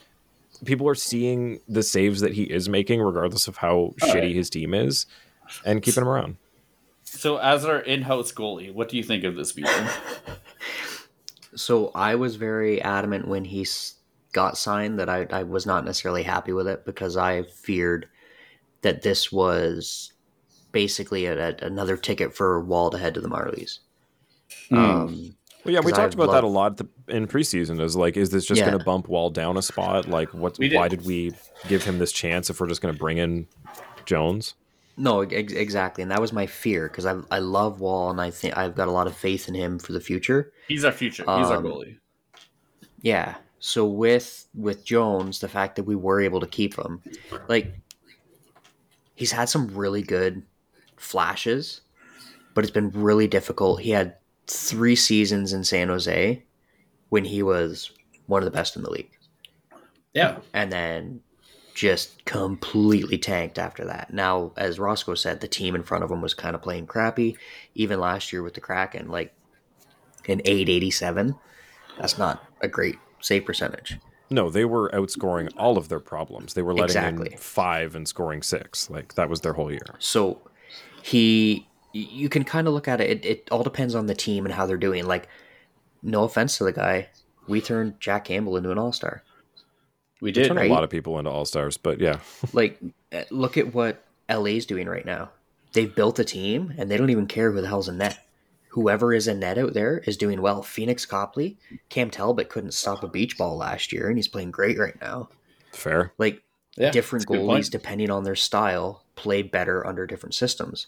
people are seeing the saves that he is making, regardless of how shitty right. his team is, and keeping him around. So, as our in-house goalie, what do you think of this season? So I was very adamant when he s- got signed that I, I was not necessarily happy with it because I feared that this was basically a, a- another ticket for Woll to head to the Marlies. Hmm. Um, Well, yeah, we 'Cause talked I about that a lot th- in preseason. Is like, is this just Yeah. going to bump Woll down a spot? Like, what? Did- Why did we give him this chance if we're just going to bring in Jones? no, ex- exactly, and that was my fear because I I love Woll and I think I've got a lot of faith in him for the future. He's our future. He's our Um, goalie. Yeah. So with with Jones, the fact that we were able to keep him, like he's had some really good flashes, but it's been really difficult. He had three seasons in San Jose when he was one of the best in the league, Yeah. and then just completely tanked after that. Now, as Roscoe said, the team in front of him was kind of playing crappy. Even last year with the Kraken, like an eight eighty seven, that's not a great save percentage. No, they were outscoring all of their problems. They were letting Exactly. in five and scoring six. Like that was their whole year. So he, you can kind of look at it, it. It all depends on the team and how they're doing. Like, no offense to the guy, we turned Jack Campbell into an all star. We did. turned right. a lot of people into all stars, but yeah, Like, uh, look at what LA's doing right now. They've built a team and they don't even care who the hell's in net. Whoever is in net out there is doing well. Phoenix Copley, Cam Talbot couldn't stop a beach ball last year and he's playing great right now. fair. Like, Yeah, different that's a good goalies, depending on their style, play better under different systems.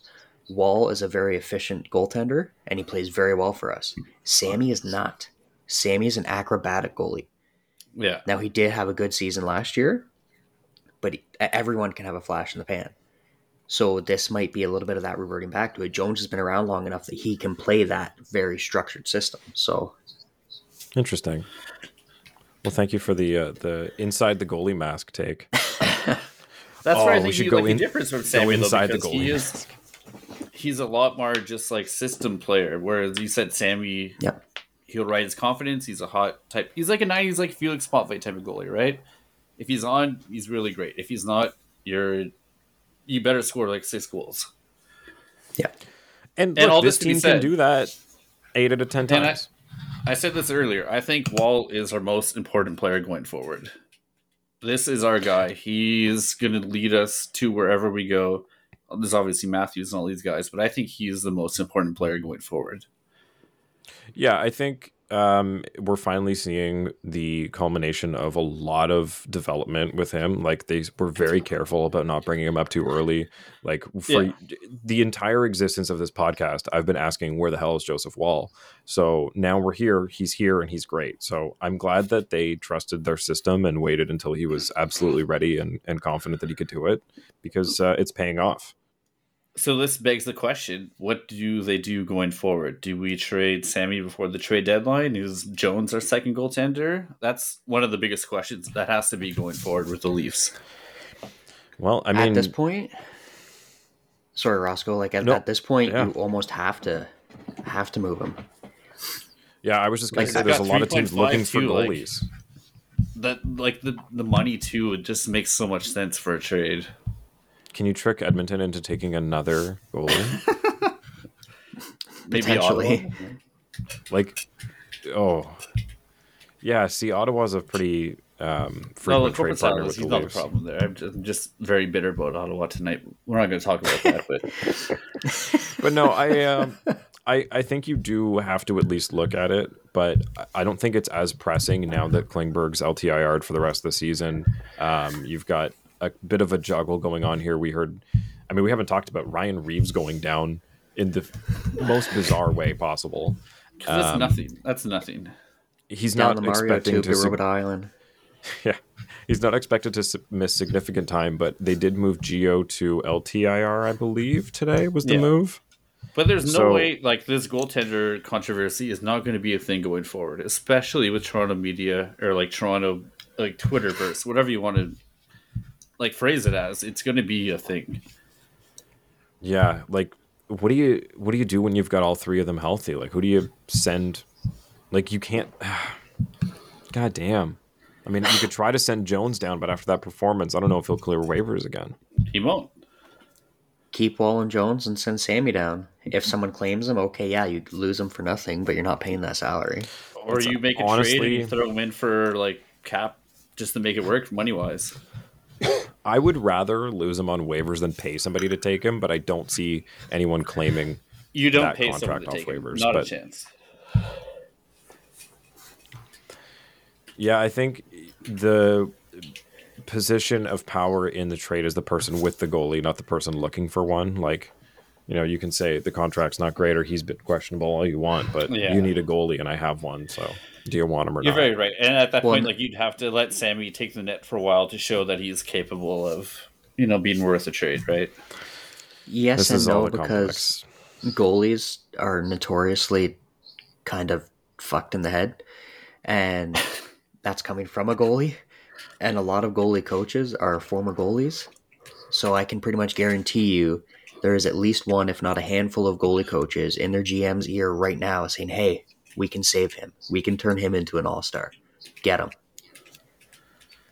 Woll is a very efficient goaltender, and he plays very well for us. Sammy is not. Sammy is an acrobatic goalie. Yeah. Now he did have a good season last year, but he, everyone can have a flash in the pan. So this might be a little bit of that reverting back to it. Jones has been around long enough that he can play that very structured system. So Interesting. Well, thank you for the uh, the inside the goalie mask take. That's Oh, where I we think should he, go like in- the difference from go Sammy though, inside the because he goalie is he's a lot more just like system player. Whereas you said Sammy, yeah, he'll ride his confidence. He's a hot type. He's like a '90s like Felix Spotlight type of goalie, right? If he's on, he's really great. If he's not, you're you better score like six goals. yeah. And, And look, all this this to be team can do that eight out of ten And I- times. I said this earlier. I think Woll is our most important player going forward. This is our guy. He's going to lead us to wherever we go. There's obviously Matthews and all these guys, but I think he's the most important player going forward. Yeah, I think um, we're finally seeing the culmination of a lot of development with him. Like they were very careful about not bringing him up too early. Like for Yeah. the entire existence of this podcast, I've been asking where the hell is Joseph Woll. So now we're here. He's here and he's great. So I'm glad that they trusted their system and waited until he was absolutely ready and, and confident that he could do it because uh, it's paying off. So this begs the question: What do they do going forward? Do we trade Sammy before the trade deadline? Is Jones our second goaltender? That's one of the biggest questions that has to be going forward with the Leafs. Well, I mean, at this point, sorry, Roscoe. Like at, No, at this point, yeah. you almost have to have to move him. yeah, I was just going Like, to say there's a lot of teams 3.5 looking for too, like- goalies. That like the the money too. It just makes so much sense for a trade. Can you trick Edmonton into taking another goalie? Maybe Potentially. Ottawa. like, oh, yeah. See, Ottawa's a pretty um, No, the frequent corporate trade partner side with he's the not the problem there. I'm just, I'm just very bitter about Ottawa tonight. We're not going to talk about that, but But no, I, um, I, I think you do have to at least look at it. But I- I don't think it's as pressing now that Klingberg's LTIR'd for the rest of the season. Um, you've got a bit of a juggle going on here. We heard, I mean, we haven't talked about Ryan Reaves going down in the most bizarre way possible. 'cause that's Um, nothing. That's nothing. He's Down not Mario expecting tube to to sig- Rhode Island. Yeah, he's not expected to miss significant time, but they did move Gio to LTIR, I believe. Today was the Yeah. move. But there's no so- way like this goaltender controversy is not going to be a thing going forward, especially with Toronto media or like Toronto like Twitterverse, whatever you want to like phrase it as. It's going to be a thing. Yeah, like what do you what do you do when you've got all three of them healthy? Like who do you send? Like you can't. God damn. I mean, you could try to send Jones down, but after that performance, I don't know if he'll clear waivers again. He won't. Keep Woll and Jones and send Sammy down. If someone claims him, okay, yeah, you lose him for nothing, but you're not paying that salary. Or you make a trade and you throw him in for like cap just to make it work money wise. I would rather lose him on waivers than pay somebody to take him, but I don't see anyone claiming You don't That pay someone contract to off take him. waivers, Not a but- chance. Yeah, I think the position of power in the trade is the person with the goalie, not the person looking for one. Like, you know, you can say the contract's not great or he's been questionable all you want, but Yeah. you need a goalie and I have one. So do you want him or not? You're not? very right. And at that Well, point, and- like you'd have to let Sammy take the net for a while to show that he's capable of, you know, being worth a trade, right? Yes This and no, because complex. goalies are notoriously kind of fucked in the head, and that's coming from a goalie. And a lot of goalie coaches are former goalies, so I can pretty much guarantee you there is at least one, if not a handful, of goalie coaches in their GM's ear right now saying, "Hey, we can save him. We can turn him into an all star. Get him."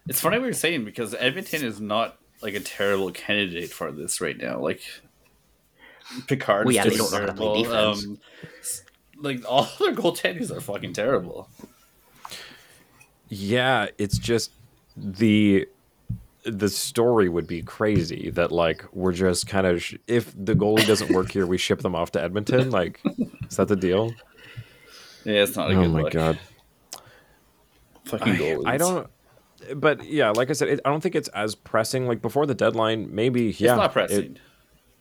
It's funny what you're saying because Edmonton is not like a terrible candidate for this right now. Like Pickard, Well, yeah, they don't know how to play defense. Um, like all their goaltenders are fucking terrible. Yeah, it's just the the story would be crazy that like we're just kind of sh- if the goalie doesn't work here, we ship them off to Edmonton. Like, is that the deal? Yeah, it's not a Oh good my look. god, Fucking goalies. I don't. But yeah, like I said, it, I don't think it's as pressing. Like before the deadline, maybe yeah, It's not it- pressing.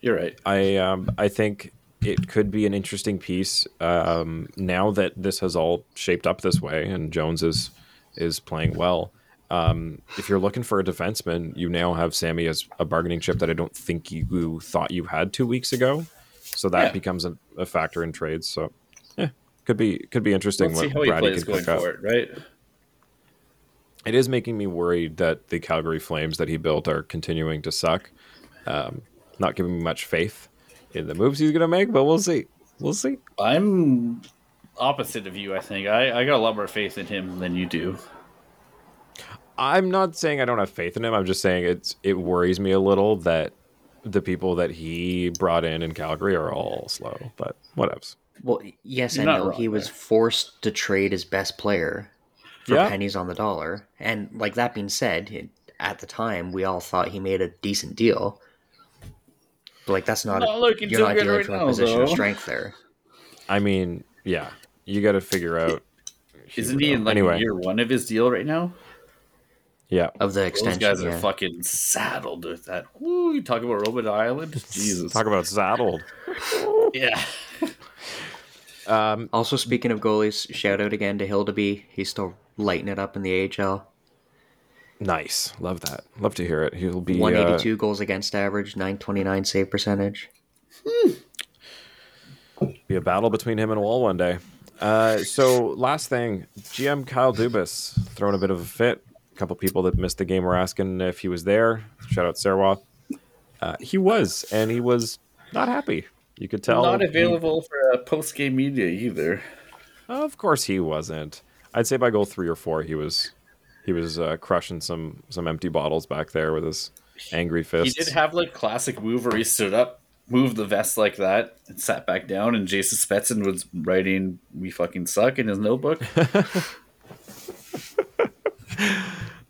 You're right. I um I think it could be an interesting piece um, now that this has all shaped up this way and Jones is is playing well. Um, if you're looking for a defenseman, you now have Sammy as a bargaining chip that I don't think you thought you had two weeks ago. So that Yeah. becomes a, a factor in trades. So yeah, could be could be interesting Let's see what how he Brady plays can going forward, right? It is making me worried that the Calgary Flames that he built are continuing to suck. Um, not giving me much faith in the moves he's going to make, but we'll see. We'll see. I'm opposite of you. I think I, I got a lot more faith in him than you do. I'm not saying I don't have faith in him. I'm just saying it's it worries me a little that the people that he brought in in Calgary are all slow. But whatevs. Well, yes You're and no. wrong He was there. forced to trade his best player for Yeah. pennies on the dollar. And like that being said, it- at the time we all thought he made a decent deal. But like that's not, Not a, looking you're too not good dealing right from now, a position of strength there. I mean, yeah, you got to figure out. Isn't he in like Anyway. year one of his deal right now? Yeah, Of the extension. Those extension, guys are fucking saddled with that. Woo, you talk about Robot Island? Jesus. talk about saddled. yeah. Also, speaking of goalies, shout out again to Hildeby. He's still lighting it up in the AHL. Nice, love that. Love to hear it. He'll be uh, 182 goals against average, 929 save percentage. be a battle between him and Woll one day. Uh, so last thing, GM Kyle Dubas throwing a bit of a fit. A couple people that missed the game were asking if he was there. Shout out Sarwa. Uh, he was, and he was not happy. You could tell. Not he- available for uh, post game media either. of course, he wasn't. I'd say by goal three or four, he was. He was uh, crushing some some empty bottles back there with his angry fist. He did have like classic move where he stood up, moved the vest like that, and sat back down. And Jason Spetson was writing "We fucking suck" in his notebook.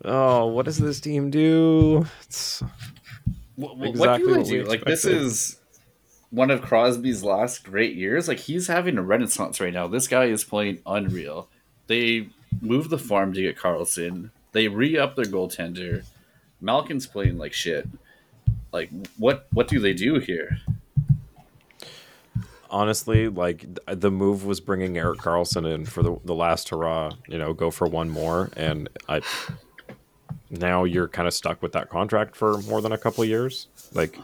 oh, what does this team do? It's, what, what Exactly do they what we do? Like this is one of Crosby's last great years. Like he's having a renaissance right now. This guy is playing unreal. They moved the farm to get Karlsson. They re up their goaltender. Malkin's playing like shit. Like what? What do they do here? honestly, like the move was bringing Erik Karlsson in for the the last hurrah. You know, go for one more, and I now you're kind of stuck with that contract for more than a couple years. Like,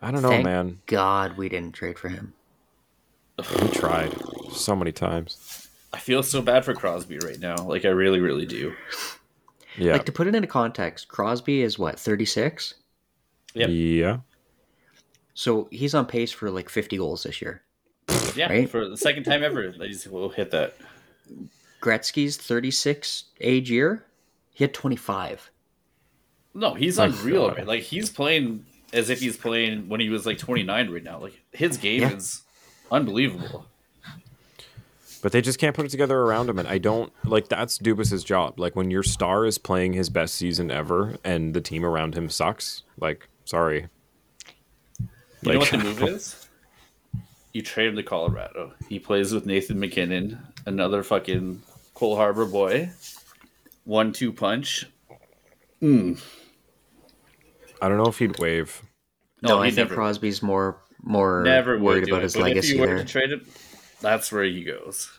I don't know, Thank man. God we didn't trade for him. We tried so many times. I feel so bad for Crosby right now. Like I really, really do. Yeah, Like to put it into context, Crosby is what, 36? Yep. yeah. So he's on pace for like 50 goals this year. Yeah, Right? for the second time ever, they just will hit that. Gretzky's 36 age year, he had 25. No, he's unreal. Like he's playing as if he's playing when he was like 29 right now. Like his game Yeah. is unbelievable. But they just can't put it together around him, and I don't like that's Dubas's job. Like when your star is playing his best season ever, and the team around him sucks. Like, sorry. You know what the move is? You trade him to Colorado. He plays with Nathan MacKinnon, another fucking Cole Harbour boy. One two punch. Mm. I don't know if he'd wave. No, I think never, Crosby's more more never worried about it. his But legacy if you were there. to trade him, that's where he goes.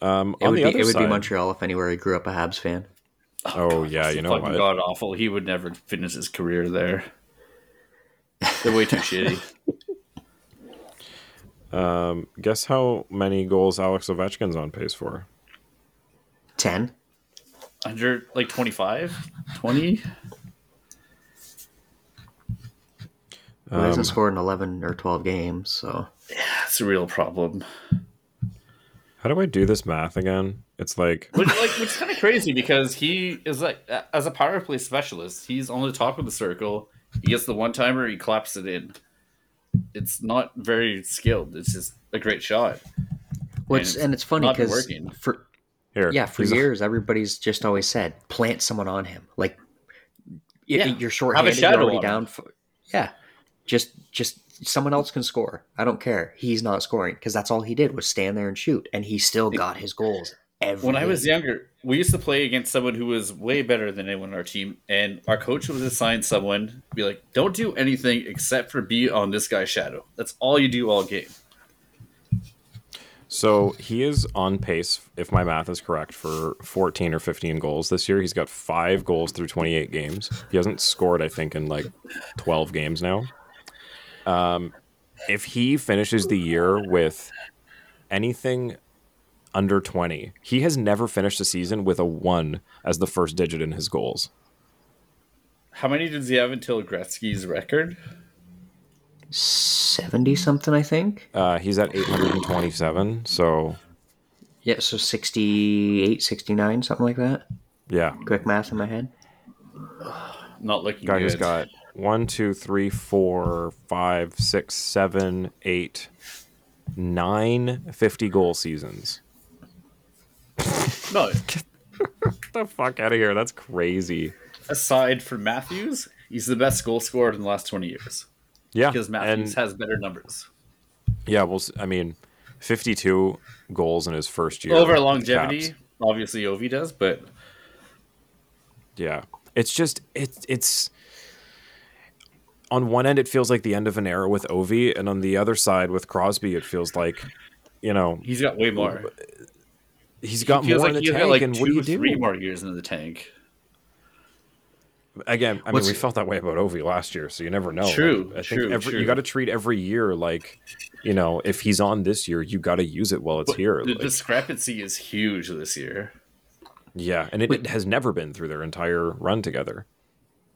Um, It on would the be other it would be Montreal if anywhere he grew up a Habs fan. Oh yeah, you know what? god awful. He would never finish his career there. They're way too shitty. Um, Guess how many goals Alex Ovechkin's on pace for? 10? Under like 25, 20. Well, he Um, hasn't scored in 11 or 12 games, so That's a real problem. How do I do this math again? It's like which like which is kind of crazy because he is like as a power play specialist, he's on the top of the circle. He gets the one timer, he claps it in. It's not very skilled. It's just a great shot. Well, it's, And and it's funny because for here. yeah, for he's a- years everybody's just always said plant someone on him. Like, y- Yeah, you're short-handed, you're already on down. For, yeah, just just someone else can score. I don't care. He's not scoring because that's all he did was stand there and shoot, and he still got his goals every. When I was younger, we used to play against someone who was way better than anyone on our team, and our coach would assign someone, be like, "Don't do anything except for be on this guy's shadow. That's all you do all game." So he is on pace, if my math is correct, for 14 or 15 goals this year. He's got five goals through 28 games. He hasn't scored, I think, in like 12 games now. Um, if he finishes the year with anything under 20, he has never finished a season with a one as the first digit in his goals. How many does he have until Gretzky's record? seventy something, I think. Uh, he's at 827. So, Yeah, so 68, 69, something like that. yeah, Quick math in my head. Not looking guy good. who's got one, two, three, four, five, six, seven, eight, nine 50 goal seasons. no. Get the fuck out of here. That's crazy. Aside from Matthews, he's the best goal scorer in the last twenty years Yeah. because Matthews has better numbers yeah, well, I mean, 52 goals in his first year. over longevity. Obviously, Ovi does, but Yeah. It's just, it's, it's, on one end, it feels like the end of an era with Ovi, and on the other side with Crosby, it feels like, you know, he's got way more. he's got He more like in the tank, got like and two, what do you do? three more years in the tank. Again, I mean, we felt that way about Ovi last year, so you never know. True, I think true, every, true. you got to treat every year like, you know, if he's on this year, you got to use it while it's But here. The Like, discrepancy is huge this year. yeah, and it, it has never been through their entire run together.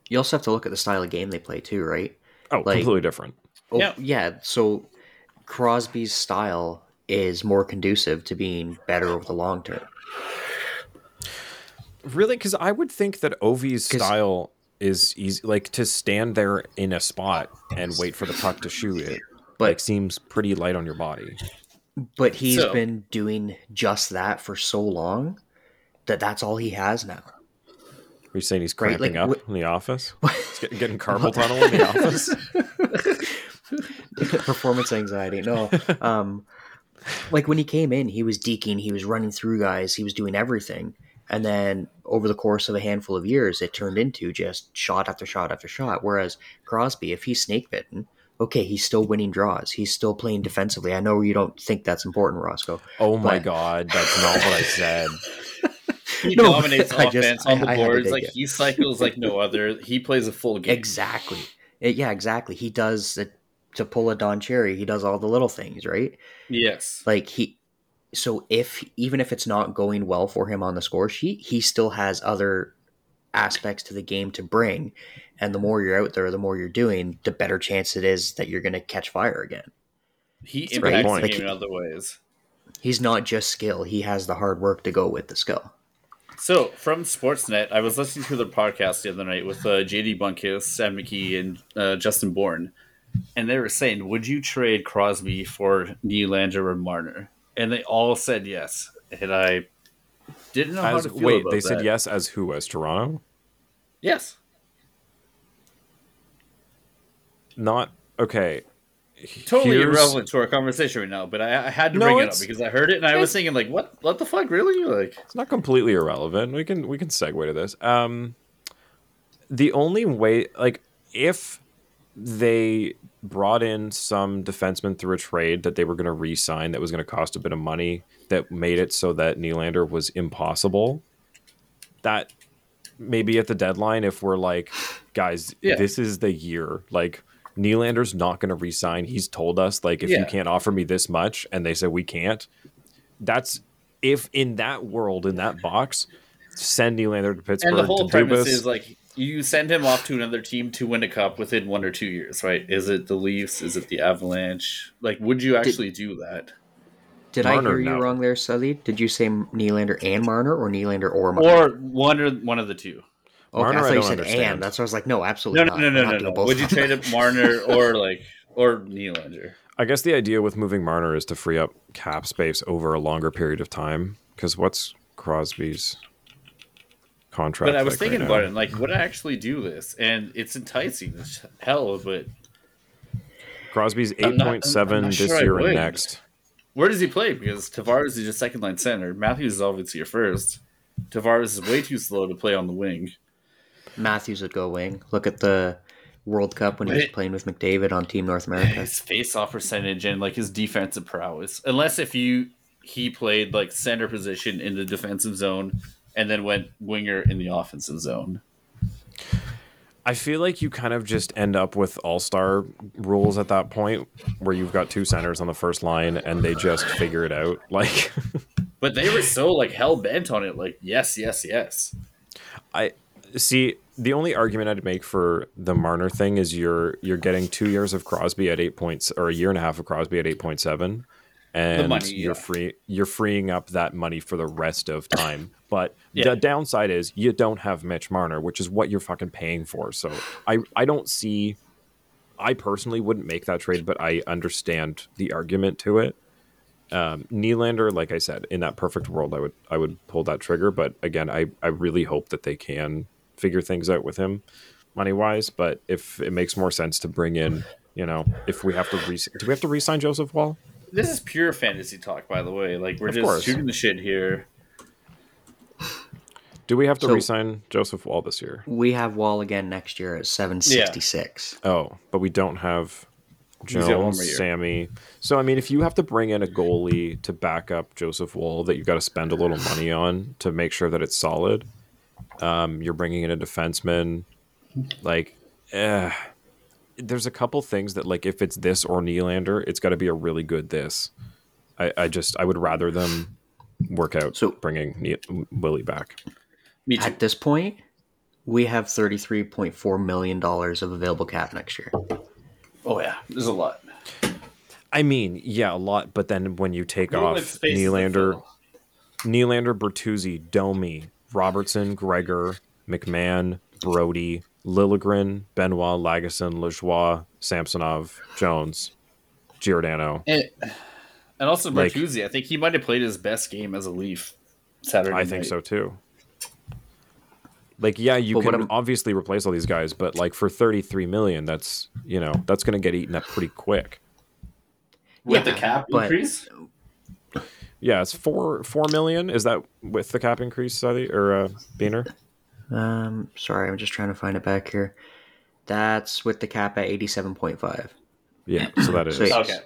You also have to look at the style of game they play too, right? Oh, Like- completely different. Oh, Yeah. yeah. So Crosby's style is more conducive to being better over the long term. Really, because I would think that Ovi's 'Cause- style is easy, like to stand there in a spot and wait for the puck to shoot it. But- like seems pretty light on your body. But he's So- been doing just that for so long that that's all he has now. Are you saying he's Right, cramping like, up wh- in the office? He's getting, getting carpal tunnel in the office. Performance anxiety. No. Um, like when he came in, he was deking, he was running through guys, he was doing everything. And then over the course of a handful of years, it turned into just shot after shot after shot. Whereas Crosby, if he's snake bitten, okay, he's still winning draws. He's still playing defensively. I know you don't think that's important, Roscoe. Oh my But- god, that's not what I said. He No, dominates I just- offense on the I- I boards. dig Like it. he cycles like no other. He plays a full game. Exactly. Uh, Yeah, exactly. He does it to pull a Don Cherry. He does all the little things, right? Yes. Like he. So if even if it's not going well for him on the score sheet, he still has other aspects to the game to bring, and the more you're out there, the more you're doing, the better chance it is that you're going to catch fire again. He impacts point. the game in other ways. He's not just skill; he has the hard work to go with the skill. So from Sportsnet, I was listening to their podcast the other night with uh, JD Bunkis, Sam McKee, and uh, Justin Bourne, and they were saying, "Would you trade Crosby for Nylander or Marner?" And they all said yes. And I didn't know As how to feel wait, they said yes as who? As Toronto? Yes. Not okay. Totally Here's- irrelevant to our conversation right now, but I, I had to No, bring it up because I heard it and I was thinking, like, what? What the fuck? Really? Like, It's not completely irrelevant. We can we can segue to this. Um, the only way, like, if they brought in some defenseman through a trade that they were going to re-sign that was going to cost a bit of money that made it so that Nylander was impossible. That maybe at the deadline, if we're like, guys, Yeah. this is the year, like. Nylander's not going to resign. He's told us like if you can't offer me this much, and they said we can't. That's if in that world in that box, send Nylander to Pittsburgh and the whole to premise Dubas. is like you send him off to another team to win a cup within one or two years, right? Is it the Leafs? Is it the Avalanche? Like, would you actually do that? Did I hear you no. wrong there, Suthy? Did you say Nylander and Marner or Nylander or Marner? or one or one of the two. Okay, Marner, I I thought you don't said understand. and. That's why I was like, no, No, absolutely no, not. no, We're no, no, no. both Would you trade up Marner or like or Nylander? I guess the idea with moving Marner is to free up cap space over a longer period of time. Because what's Crosby's contract? But I was like thinking right about now? it, like, would I actually do this? And it's enticing as hell, but Crosby's I'm eight I'm this sure year and next. where does he play? Because Tavares is your second line center. Matthews is obviously your first. Tavares is way too slow to play on the wing. Matthews would go wing. Look at the World Cup when he was playing with McDavid on Team North America. His face-off percentage and like his defensive prowess, unless if you he played like center position in the defensive zone and then went winger in the offensive zone. I feel like you kind of just end up with all star rules at that point where you've got two centers on the first line and they just figure it out. Like, But they were so like hell bent on it, like yes, yes, yes. I see the only argument I'd make for the Marner thing is you're you're getting two years of Crosby at eight points or a year and a half of Crosby at eight point seven, and money, you're yeah. free you're freeing up that money for the rest of time. But Yeah. the downside is you don't have Mitch Marner, which is what you're fucking paying for. So I I don't see. I personally wouldn't make that trade, but I understand the argument to it. Um, Nylander, like I said, in that perfect world, I would I would pull that trigger. But again, I I really hope that they can figure things out with him, money wise. But if it makes more sense to bring in, you know, if we have to re- do we have to re-sign Joseph Woll? This is pure fantasy talk, by the way. Like we're Of just course. shooting the shit here. Do we have to So- re-sign Joseph Woll this year? We have Woll again next year at 766. Oh, but we don't have He's got one Jones. Sammy. So I mean, if you have to bring in a goalie to back up Joseph Woll, that you've got to spend a little money on to make sure that it's solid. Um, you're bringing in a defenseman, like, eh, there's a couple things that like if it's this or Nylander, it's got to be a really good this. I, I just I would rather them work out So- bringing Ne- Willie back. Me. At this point, we have $33.4 million of available cap next year. Oh yeah, there's a lot. I mean, yeah, a lot. But then when you take Room off with spaces Nylander. Nylander, Bertuzzi, Domi, Robertson, Gregor, McMann, Brodie, Liljegren, Benoit, Lagesson, Lajoie, Samsonov, Jones, Giordano. And, and also Like- I think he might have played his best game as a Leaf Saturday. I think so too. Like, yeah, you But can obviously replace all these guys, but like for thirty-three million, that's you know that's going to get eaten up pretty quick. With Yeah, the cap but- increase. Yeah, it's four four million. Is that with the cap increase, Suthy or uh, Beaner? Um, sorry, I'm just trying to find it back here. That's with the cap at 87.5. Yeah, so that is. So. Okay.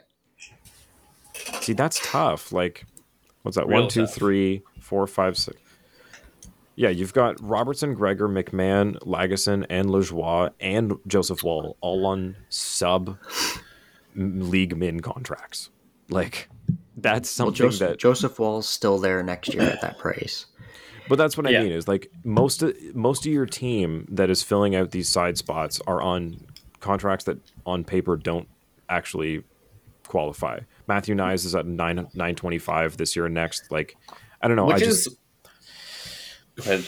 See, that's tough. Like, what's that? Real One, two, tough. three, four, five, six. Yeah, you've got Robertson, Gregor, McMann, Lagesson, and Lajoie, and Joseph Woll all on sub league min contracts. Like, that's Well, something Joseph, that. Joseph Woll's still there next year at that price. But that's what I Yeah. mean is like most of most of your team that is filling out these side spots are on contracts that on paper don't actually qualify. Matthew Knies is at nine nine twenty five this year and next. Like I don't know. Which I just is Go ahead.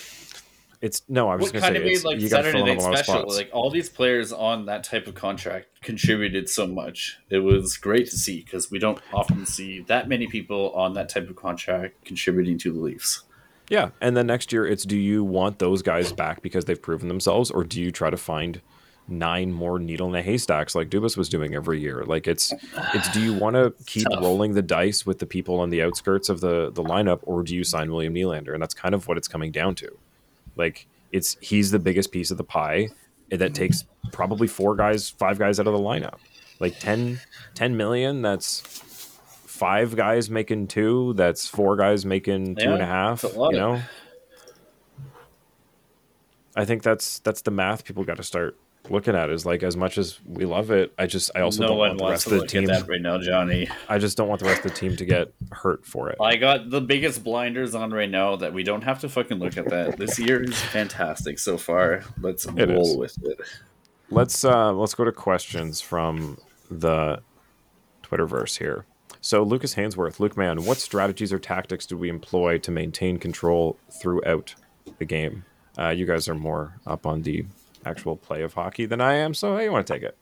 It's no. I was gonna of say made it's, like you got to Saturday Night a lot of Special? Like all these players on that type of contract contributed so much. It was great to see because we don't often see that many people on that type of contract contributing to the Leafs. Yeah, and then next year it's do you want those guys back because they've proven themselves, or do you try to find nine more needle in a haystacks like Dubas was doing every year? Like it's it's do you want to keep Tough. rolling the dice with the people on the outskirts of the the lineup, or do you sign William Nylander? And that's kind of what it's coming down to. Like it's he's the biggest piece of the pie that takes probably four guys, five guys out of the lineup. Like 10, 10 million, that's five guys making two. That's four guys making two and a half. a You know, I think that's that's the math people got to start looking at. Is like as much as we love it, I just I also no don't want the rest of the team. that right now, Johnny. I just don't want the rest of the team to get hurt for it. I got the biggest blinders on right now that we don't have to fucking look at that. This year is fantastic so far. Let's It roll is. with it. Let's uh let's go to questions from the Twitterverse here. So Lucas Hainsworth, Luke Man, what strategies or tactics do we employ to maintain control throughout the game? Uh, you guys are more up on the actual play of hockey than I am, so hey, you want to take it?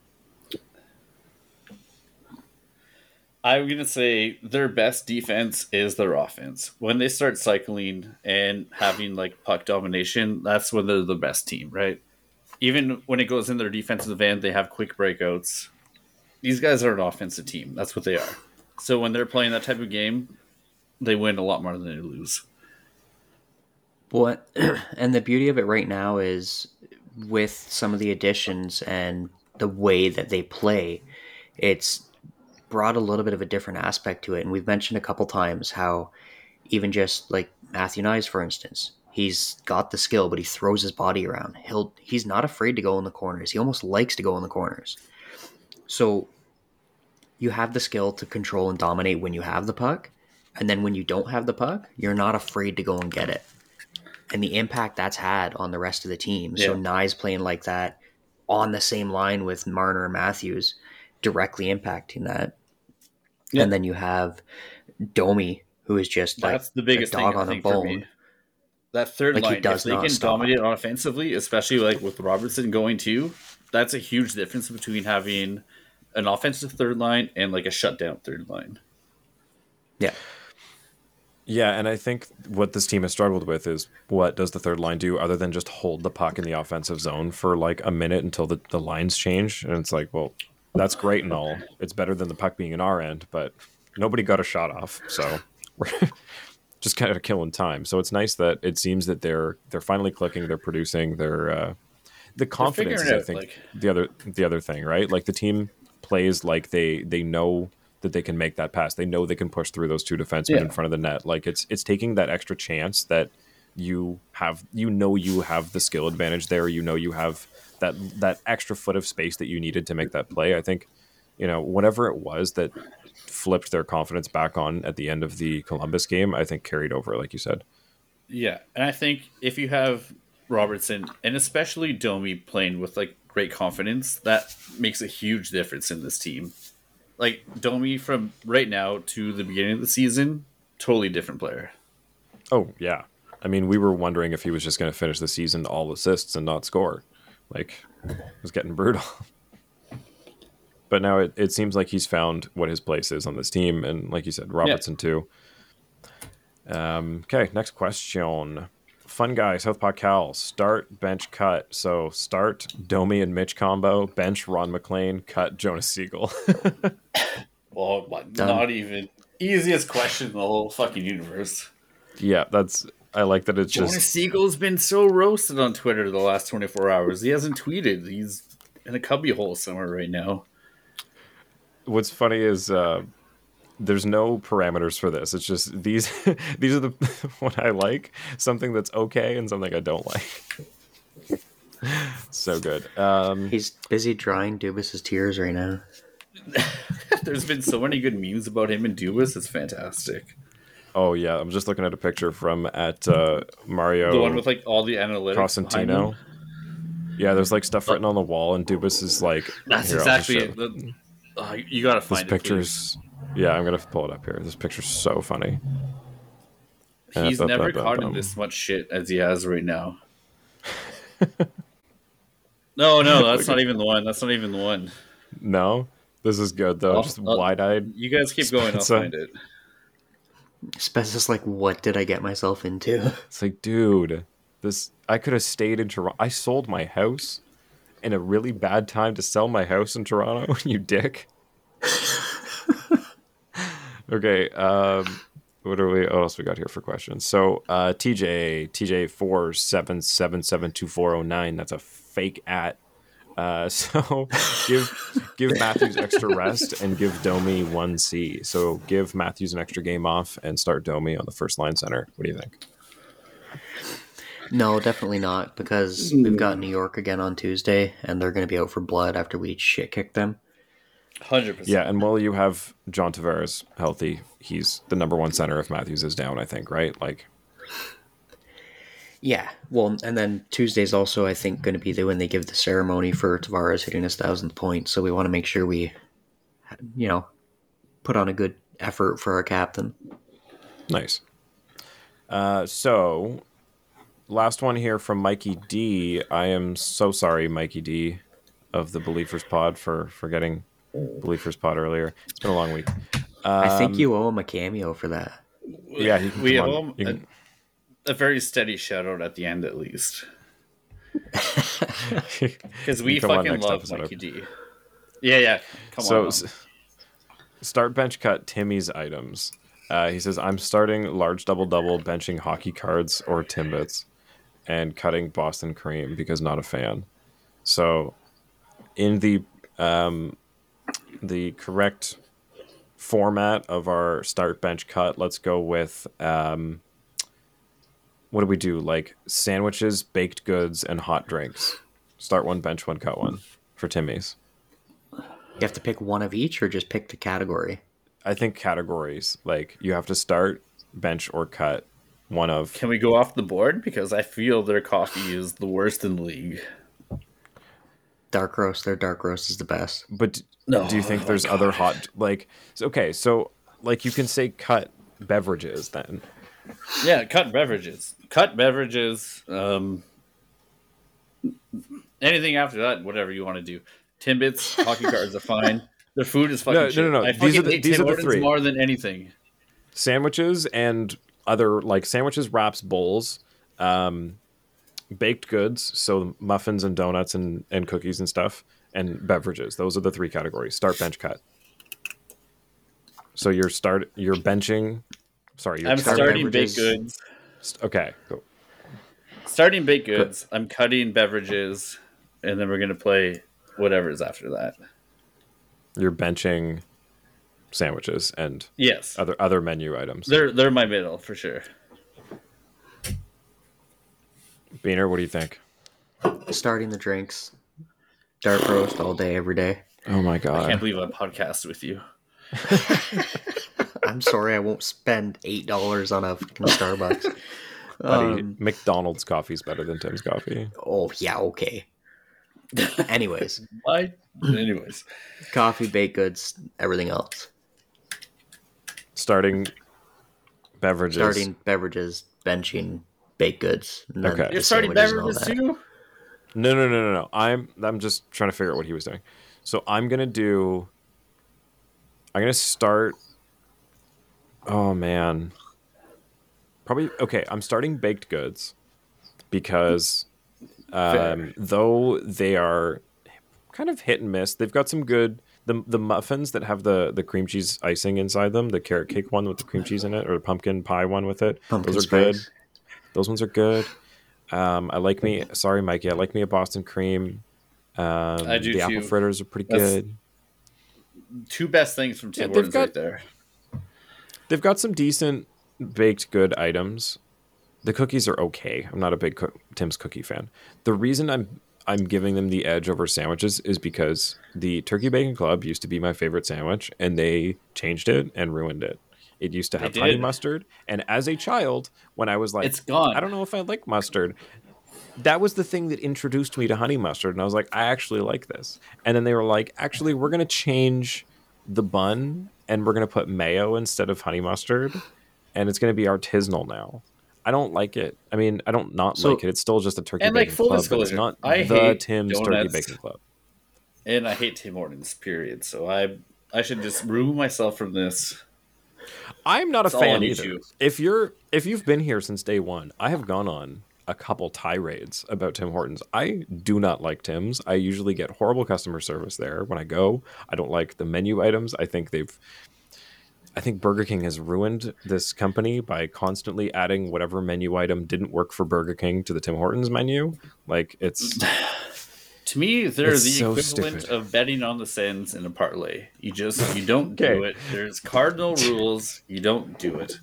I'm gonna say their best defense is their offense. When they start cycling and having like puck domination, that's when they're the best team, right? Even when it goes in their defensive end, they have quick breakouts. These guys are an offensive team. That's what they are. So when they're playing that type of game, they win a lot more than they lose. What and the beauty of it right now is with some of the additions and the way that they play, it's brought a little bit of a different aspect to it. And we've mentioned a couple times how even just like Matthew Knies, for instance, he's got the skill, but he throws his body around. He'll he's not afraid to go in the corners. He almost likes to go in the corners. So you have the skill to control and dominate when you have the puck. And then when you don't have the puck, you're not afraid to go and get it. And the impact that's had on the rest of the team. So Yeah. Knies playing like that on the same line with Marner and Matthews, directly impacting that. Yeah. And then you have Domi, who is just like That's the biggest dog thing on a bone. That third Like, he line, does if they not can stop. dominate offensively, especially like with Robertson going too, that's a huge difference between having an offensive third line and like a shutdown third line. Yeah. Yeah, and I think what this team has struggled with is what does the third line do other than just hold the puck in the offensive zone for like a minute until the, the lines change? And it's like, well, that's great and all. It's better than the puck being in our end, but nobody got a shot off. So we're just kind of killing time. So it's nice that it seems that they're they're finally clicking, they're producing, they're uh the confidence is, I think like- the other the other thing, right? Like the team plays like they they know that they can make that pass. They know they can push through those two defensemen Yeah. in front of the net. Like it's it's taking that extra chance that you have you know you have the skill advantage there. You know you have that that extra foot of space that you needed to make that play. I think, you know, whatever it was that flipped their confidence back on at the end of the Columbus game, I think carried over, like you said. Yeah, and I think if you have Robertson and especially Domi playing with like great confidence, that makes a huge difference in this team. Like Domi from right now to the beginning of the season, totally different player. Oh yeah. I mean, we were wondering if he was just going to finish the season all assists and not score. Like, it was getting brutal. But now it, it seems like he's found what his place is on this team, and like you said, Robertson too. Um, okay, next question. Fun guy, Southpaw Cal. Start, bench, cut. So start Domi and Mitch combo. Bench Ron MacLean. Cut Jonas Siegel. Well, what- Done. not even easiest question in the whole fucking universe. yeah, that's. I like that it's Jonas just. Siegel's been so roasted on Twitter the last 24 hours. He hasn't tweeted. He's in a cubby hole somewhere right now. what's funny is uh, there's no parameters for this. It's just these these are the what I like, something that's okay, and something I don't like. so good. Um, He's busy drying Dubas's tears right now. There's been so many good memes about him and Dubas. It's fantastic. oh yeah, I'm just looking at a picture from at uh, Mario The one with like all the analytics. behind Cosentino. him. Yeah, there's like stuff written on the wall, and Dubas is like. That's here, I'll just exactly it. The- uh, you gotta This find it. please. Picture's. Yeah, I'm gonna pull it up here. This picture's so funny. He's Uh, never bum, bum, caught in this much shit as he has right now. no, no, that's not even the one. That's not even the one. No, this is good though. I'll- just wide-eyed. You guys keep going. I'll Spencer. find it. Spence is like, what did I get myself into? It's like, dude, this I could have stayed in Toronto. I sold my house in a really bad time to sell my house in Toronto. you dick. Okay. Um, what are we? What else we got here for questions? So, uh, TJ TJ four seven seven seven two four zero nine. That's a fake at. Uh, so give give Matthews extra rest and give Domi one C. So give Matthews an extra game off and start Domi on the first line center. What do you think? no, definitely not, because we've got New York again on Tuesday, and they're going to be out for blood after we shit kick them. Hundred percent. Yeah, and while you have John Tavares healthy, he's the number one center if Matthews is down, I think, right? Like, Yeah, well, and then Tuesday's also, I think, going to be the when they give the ceremony for Tavares hitting his thousandth point. So we want to make sure we, you know, put on a good effort for our captain. Nice. Uh, so, last one here from Mikey D. I am so sorry, Mikey D, of the Believers Pod for for getting Believers Pod earlier. It's been a long week. I think Um, you owe him a cameo for that. Yeah, he we owe him You a, a very steady shout out at the end, at least, because we You come on fucking love episode. Mikey D. Yeah, yeah. Come so on. s- start bench cut Timmies items. Uh, he says I'm starting large double double benching hockey cards or timbits, and cutting Boston cream because not a fan. So, in the um, the correct format of our start bench cut, let's go with um, what do we do? Like sandwiches, baked goods, and hot drinks. Start one, bench one, cut one for Timmies. You have to pick one of each, or just pick the category. I think categories like you have to start, bench, or cut one of. Can we go off the board because I feel their coffee is the worst in the league. Dark roast. Their dark roast is the best. But No, do you think oh there's my other hot like? Okay, so like you can say cut beverages then. Yeah, cut beverages. Cut beverages. Um, anything after that, whatever you want to do. Timbits, hockey cards are fine. Their food is fucking No, no, shit. no, no. I These are the- hate these Tim are the three. more than anything. Sandwiches and other like sandwiches, wraps, bowls, um, baked goods, so muffins and donuts and and cookies and stuff, and beverages. Those are the three categories. Start, bench, cut. So you're start you're benching. Sorry, you're I'm Start starting beverages. baked goods. okay. Go. Starting baked goods. I'm cutting beverages, and then we're gonna play whatever's after that. You're benching sandwiches and Yes, other other menu items. they're they're my middle for sure. Beaner, what do you think? Starting the drinks. Dark roast all day, every day. Oh my god! I can't believe I podcast with you. I'm sorry, I won't spend eight dollars on a fucking Starbucks. Buddy, Um, McDonald's coffee is better than Tim's coffee. oh yeah, okay. Anyways, Why? Anyways, coffee, baked goods, everything else. Starting beverages. Starting beverages, benching, baked goods. Okay. you're starting sandwiches and all beverages too. No, no, no, no, no. I'm I'm just trying to figure out what he was doing. So I'm gonna do. I'm gonna start. Oh man. Probably okay. I'm starting baked goods because um, though they are kind of hit and miss, they've got some good. The, the muffins that have the, the cream cheese icing inside them, the carrot cake one with the cream cheese in it, or the pumpkin pie one with it, Pumpkin those are good. Spice. Those ones are good. Um, I like me. Sorry, Mikey. I like me a Boston cream. Um, I do The apple fritters are pretty That's- good. Two best things from Tim Yeah, they've Hortons got- right there. They've got some decent baked good items. The cookies are okay. I'm not a big cook- Tim's cookie fan. The reason I'm I'm giving them the edge over sandwiches is because the Turkey Bacon Club used to be my favorite sandwich, and they changed it and ruined it. It used to They have honey did. mustard, and as a child, when I was like, It's gone. I don't know if I like mustard. That was the thing that introduced me to honey mustard, and I was like, I actually like this. And then they were like, actually, we're gonna change the bun, and we're gonna put mayo instead of honey mustard, and it's gonna be artisanal now. I don't like it. I mean, I don't not So- like it. It's still just a turkey And, like, bacon full club, but it's not I the Tim's turkey bacon club. And I hate Tim Hortons. Period. So I I should just remove myself from this. I'm not a all on fan either. If you're if you've been here since day one, I have gone on a couple tirades about Tim Hortons. I do not like Tim's. I usually get horrible customer service there when I go. I don't like the menu items. I think they've I think Burger King has ruined this company by constantly adding whatever menu item didn't work for Burger King to the Tim Hortons menu. Like it's To me, they're It's the so equivalent stupid. of betting on the Sens in a parlay. You just you don't do it. There's cardinal rules. You don't do it.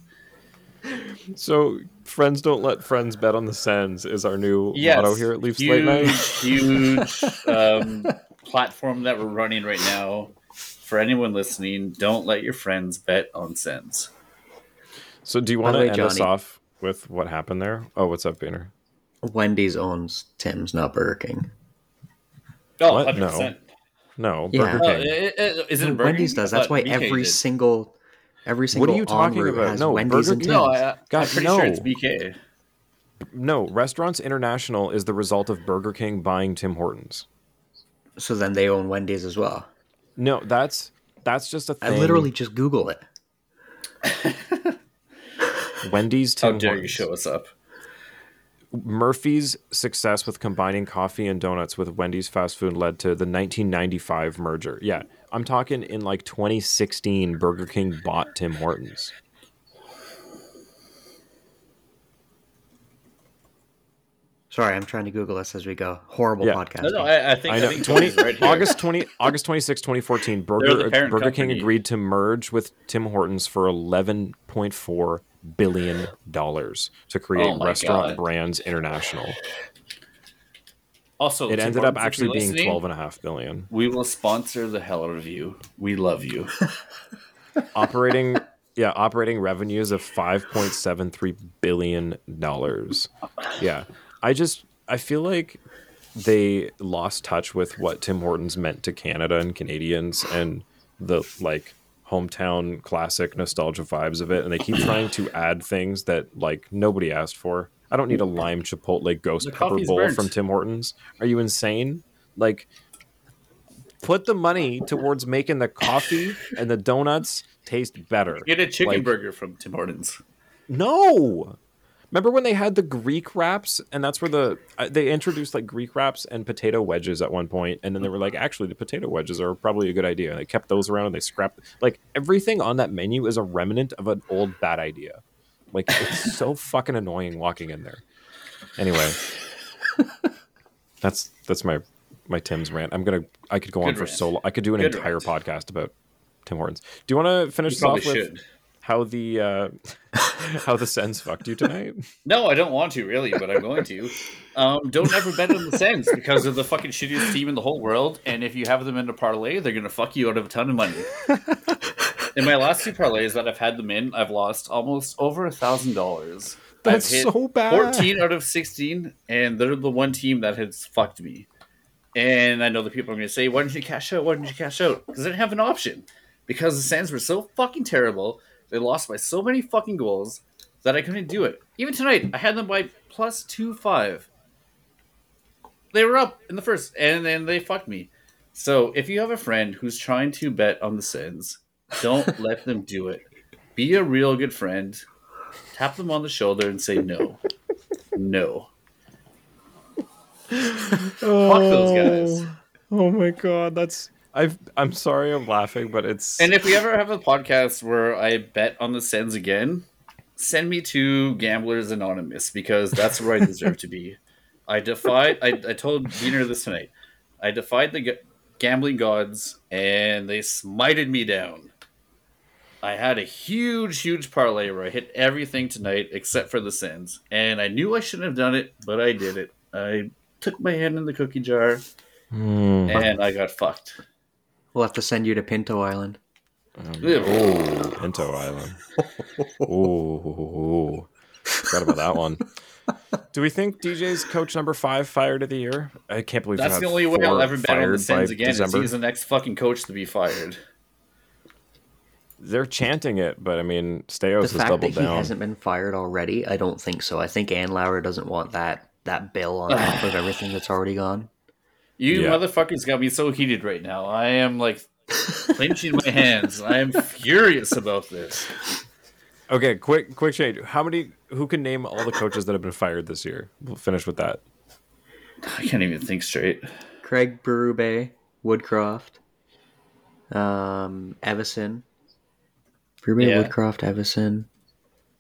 so friends don't let friends bet on the Sens is our new Yes, motto here at Leafs huge, Late Night. huge um, platform that we're running right now. For anyone listening, don't let your friends bet on Sens. So do you want to way, end us off with what happened there? Oh, what's up, Boehner? Wendy's owns Tim's, not Burger King. Oh, What? 100%. No, Yeah. Burger Oh, King. i- i- is it a Burger Wendy's King? does. That's why BK every did. single Every single What are you talking about? has No, Wendy's Burger and King- Tim's. No, I, God, I'm pretty no. sure it's BK. No, Restaurants International is the result of Burger King buying Tim Hortons. So then they own Wendy's as well. No, that's that's just a I thing. I literally just Google it. Wendy's How Tim dare you show us up? Murphy's success with combining coffee and donuts with Wendy's fast food led to the 1995 merger. Yeah, I'm talking in like 2016, Burger King bought Tim Hortons. Sorry, I'm trying to Google this as we go. Horrible Yeah. podcast. No, no, I, I think I I know. think 20, right. August 20 August 26, 2014, They're Burger parent Burger King agreed to merge with Tim Hortons for 11.4 billion dollars to create Oh Restaurant God. Brands International. Also, It ended up actually being listening, 12 and a half billion. We will sponsor the hell out of you. We love you. operating yeah operating revenues of 5.73 billion dollars yeah i just i feel like they lost touch with what tim hortons meant to canada and canadians and the like hometown classic nostalgia vibes of it and they keep trying to add things that like nobody asked for i don't need a lime chipotle ghost The pepper bowl burnt. from tim hortons are you insane like put the money towards making the coffee and the donuts taste better Get a chicken Like- burger from Tim Hortons. no. Remember when they had the Greek wraps, and that's where the uh, they introduced like Greek wraps and potato wedges at one point, and then they were like, actually, the potato wedges are probably a good idea. And they kept those around, and they scrapped like everything on that menu is a remnant of an old bad idea. Like it's so fucking annoying walking in there. Anyway, that's that's my my Tim's rant. I'm gonna I could go on Good for rant. so long. I could do an Good entire rant. podcast about Tim Hortons. Do you want to finish this off with should. How the uh, how the Sens fucked you tonight? No, I don't want to really, but I'm going to. Um, don't ever bet on the Sens because they're the fucking shittiest team in the whole world. And if you have them in a parlay, they're gonna fuck you out of a ton of money. in my last two parlays that I've had them in, I've lost almost over a thousand dollars. That's so bad. 14 out of 16, and they're the one team that has fucked me. And I know the people are going to say, why didn't you cash out? Why didn't you cash out? Because I didn't have an option. Because the Sens were so fucking terrible. They lost by so many fucking goals that I couldn't do it. Even tonight, I had them by plus 2 5. They were up in the first, and then they fucked me. So if you have a friend who's trying to bet on the Sens, don't let them do it. Be a real good friend. Tap them on the shoulder and say no. No. Fuck those guys. Oh, oh my god, that's I've I'm sorry I'm laughing, but it's And if we ever have a podcast where I bet on the Sens again, send me to Gamblers Anonymous because that's where I deserve to be. I defied. I, I told Diener this tonight. I defied the ga- gambling gods, and they smited me down. I had a huge, huge parlay where I hit everything tonight except for the Sens, and I knew I shouldn't have done it, but I did it. I took my hand in the cookie jar, Hmm. and I got fucked. We'll have to send you to Pinto Island. Oh, Pinto Island. Oh, forgot about that one. Do we think DJ's coach number five fired of the year? I can't believe That's the only way I'll ever bet on the fired Sens by again. Is December. he's the next fucking coach to be fired. They're chanting it, but I mean, The Steos has fact that doubled he down. hasn't been fired already, I don't think so. I think Andlauer doesn't want that that bill on top of everything that's already gone. You Yeah. motherfuckers got me so heated right now. I am like clenching my hands. I am furious about this. Okay, quick, quick change. How many? Who can name all the coaches that have been fired this year? We'll finish with that. I can't even think straight. Craig Berube, Woodcroft, um, Evason. Berube, Yeah. Woodcroft, Evason.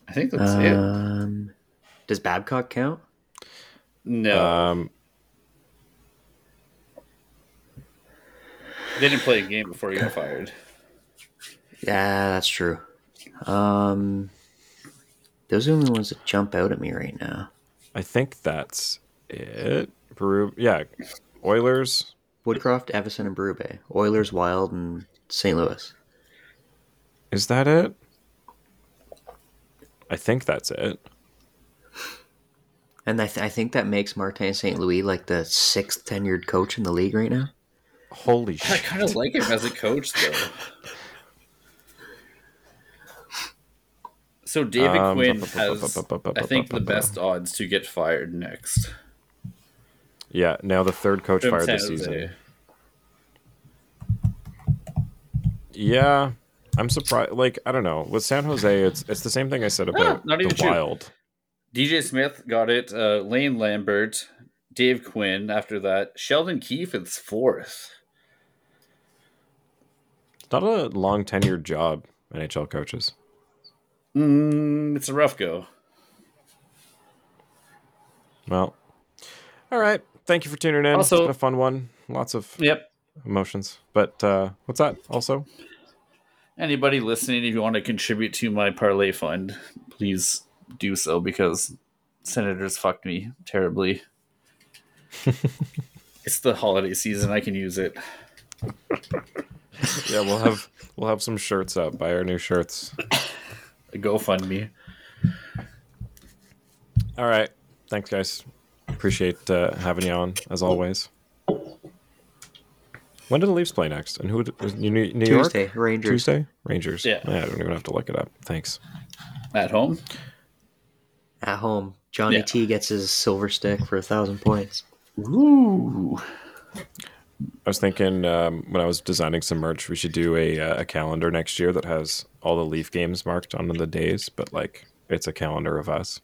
I think that's it. Um, does Babcock count? No, Um, they didn't play a game before he got fired. Yeah, that's true. Um, those are the only ones that jump out at me right now. I think that's it. Peru, yeah. Oilers. Woodcroft, Evason, and Berube. Oilers, Wild, and St. Louis. Is that it? I think that's it. And I, th- I think that makes Martin St. Louis like the sixth tenured coach in the league right now. Holy shit I shit! kind of like him as a coach, though. So David Um, Quinn has, I think, the best odds to get fired next. Yeah, now the third coach From fired San this Jose. season. Yeah, I'm surprised. Like I don't know with San Jose, it's it's the same thing I said about not the true. Wild. DJ Smith got it. Uh, Lane Lambert, Dave Quinn. After that, Sheldon Keefe is fourth. Not a long tenured job, NHL coaches. Mm, it's a rough go. Well, all right. Thank you for tuning in. Also- it's been a fun one. Lots of Yep. emotions. But uh, what's that? Also, Anybody listening, if you want to contribute to my parlay fund, please do so because Senators fucked me terribly. it's the holiday season. I can use it. Yeah, we'll have we'll have some shirts up. Buy our new shirts. GoFundMe. All right. Thanks, guys. Appreciate uh, having you on as always. When do the Leafs play next? And who? would- is New, New York? Tuesday, Rangers. Tuesday. Rangers. Yeah. I don't even have to look it up. Thanks. At home? At home, Johnny Yeah. T gets his silver stick for a thousand points. Ooh. I was thinking um, when I was designing some merch, we should do a uh, a calendar next year that has all the Leaf games marked on the days, but like it's a calendar of us,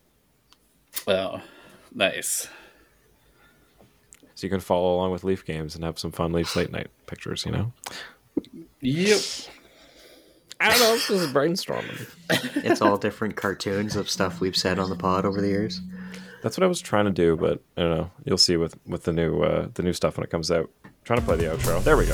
Oh, nice. so you can follow along with Leaf games and have some fun Leafs late night pictures. You know. Yep. I don't know. This is brainstorming. It's all different cartoons of stuff we've said on the pod over the years. That's what I was trying to do, but I don't know. You'll see with with the new uh, the new stuff when it comes out. Trying to play the outro. There we go.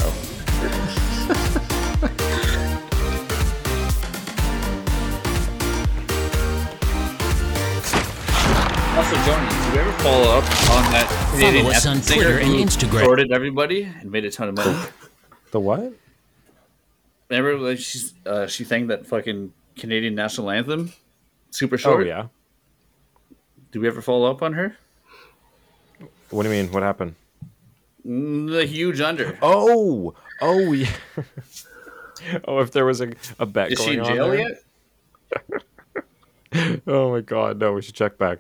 Also, Johnny, did you ever follow up on that Canadian us on singer Twitter and who Instagram. Sorted everybody and made a ton of money. The what? Remember, like she's uh, she sang that fucking Canadian national anthem, super short. Oh yeah. Did we ever follow up on her? What do you mean? What happened? Mm, The huge under. Oh, oh yeah. oh, if there was a, a bet Is going she in on jail yet? Oh my god, no, we should check back.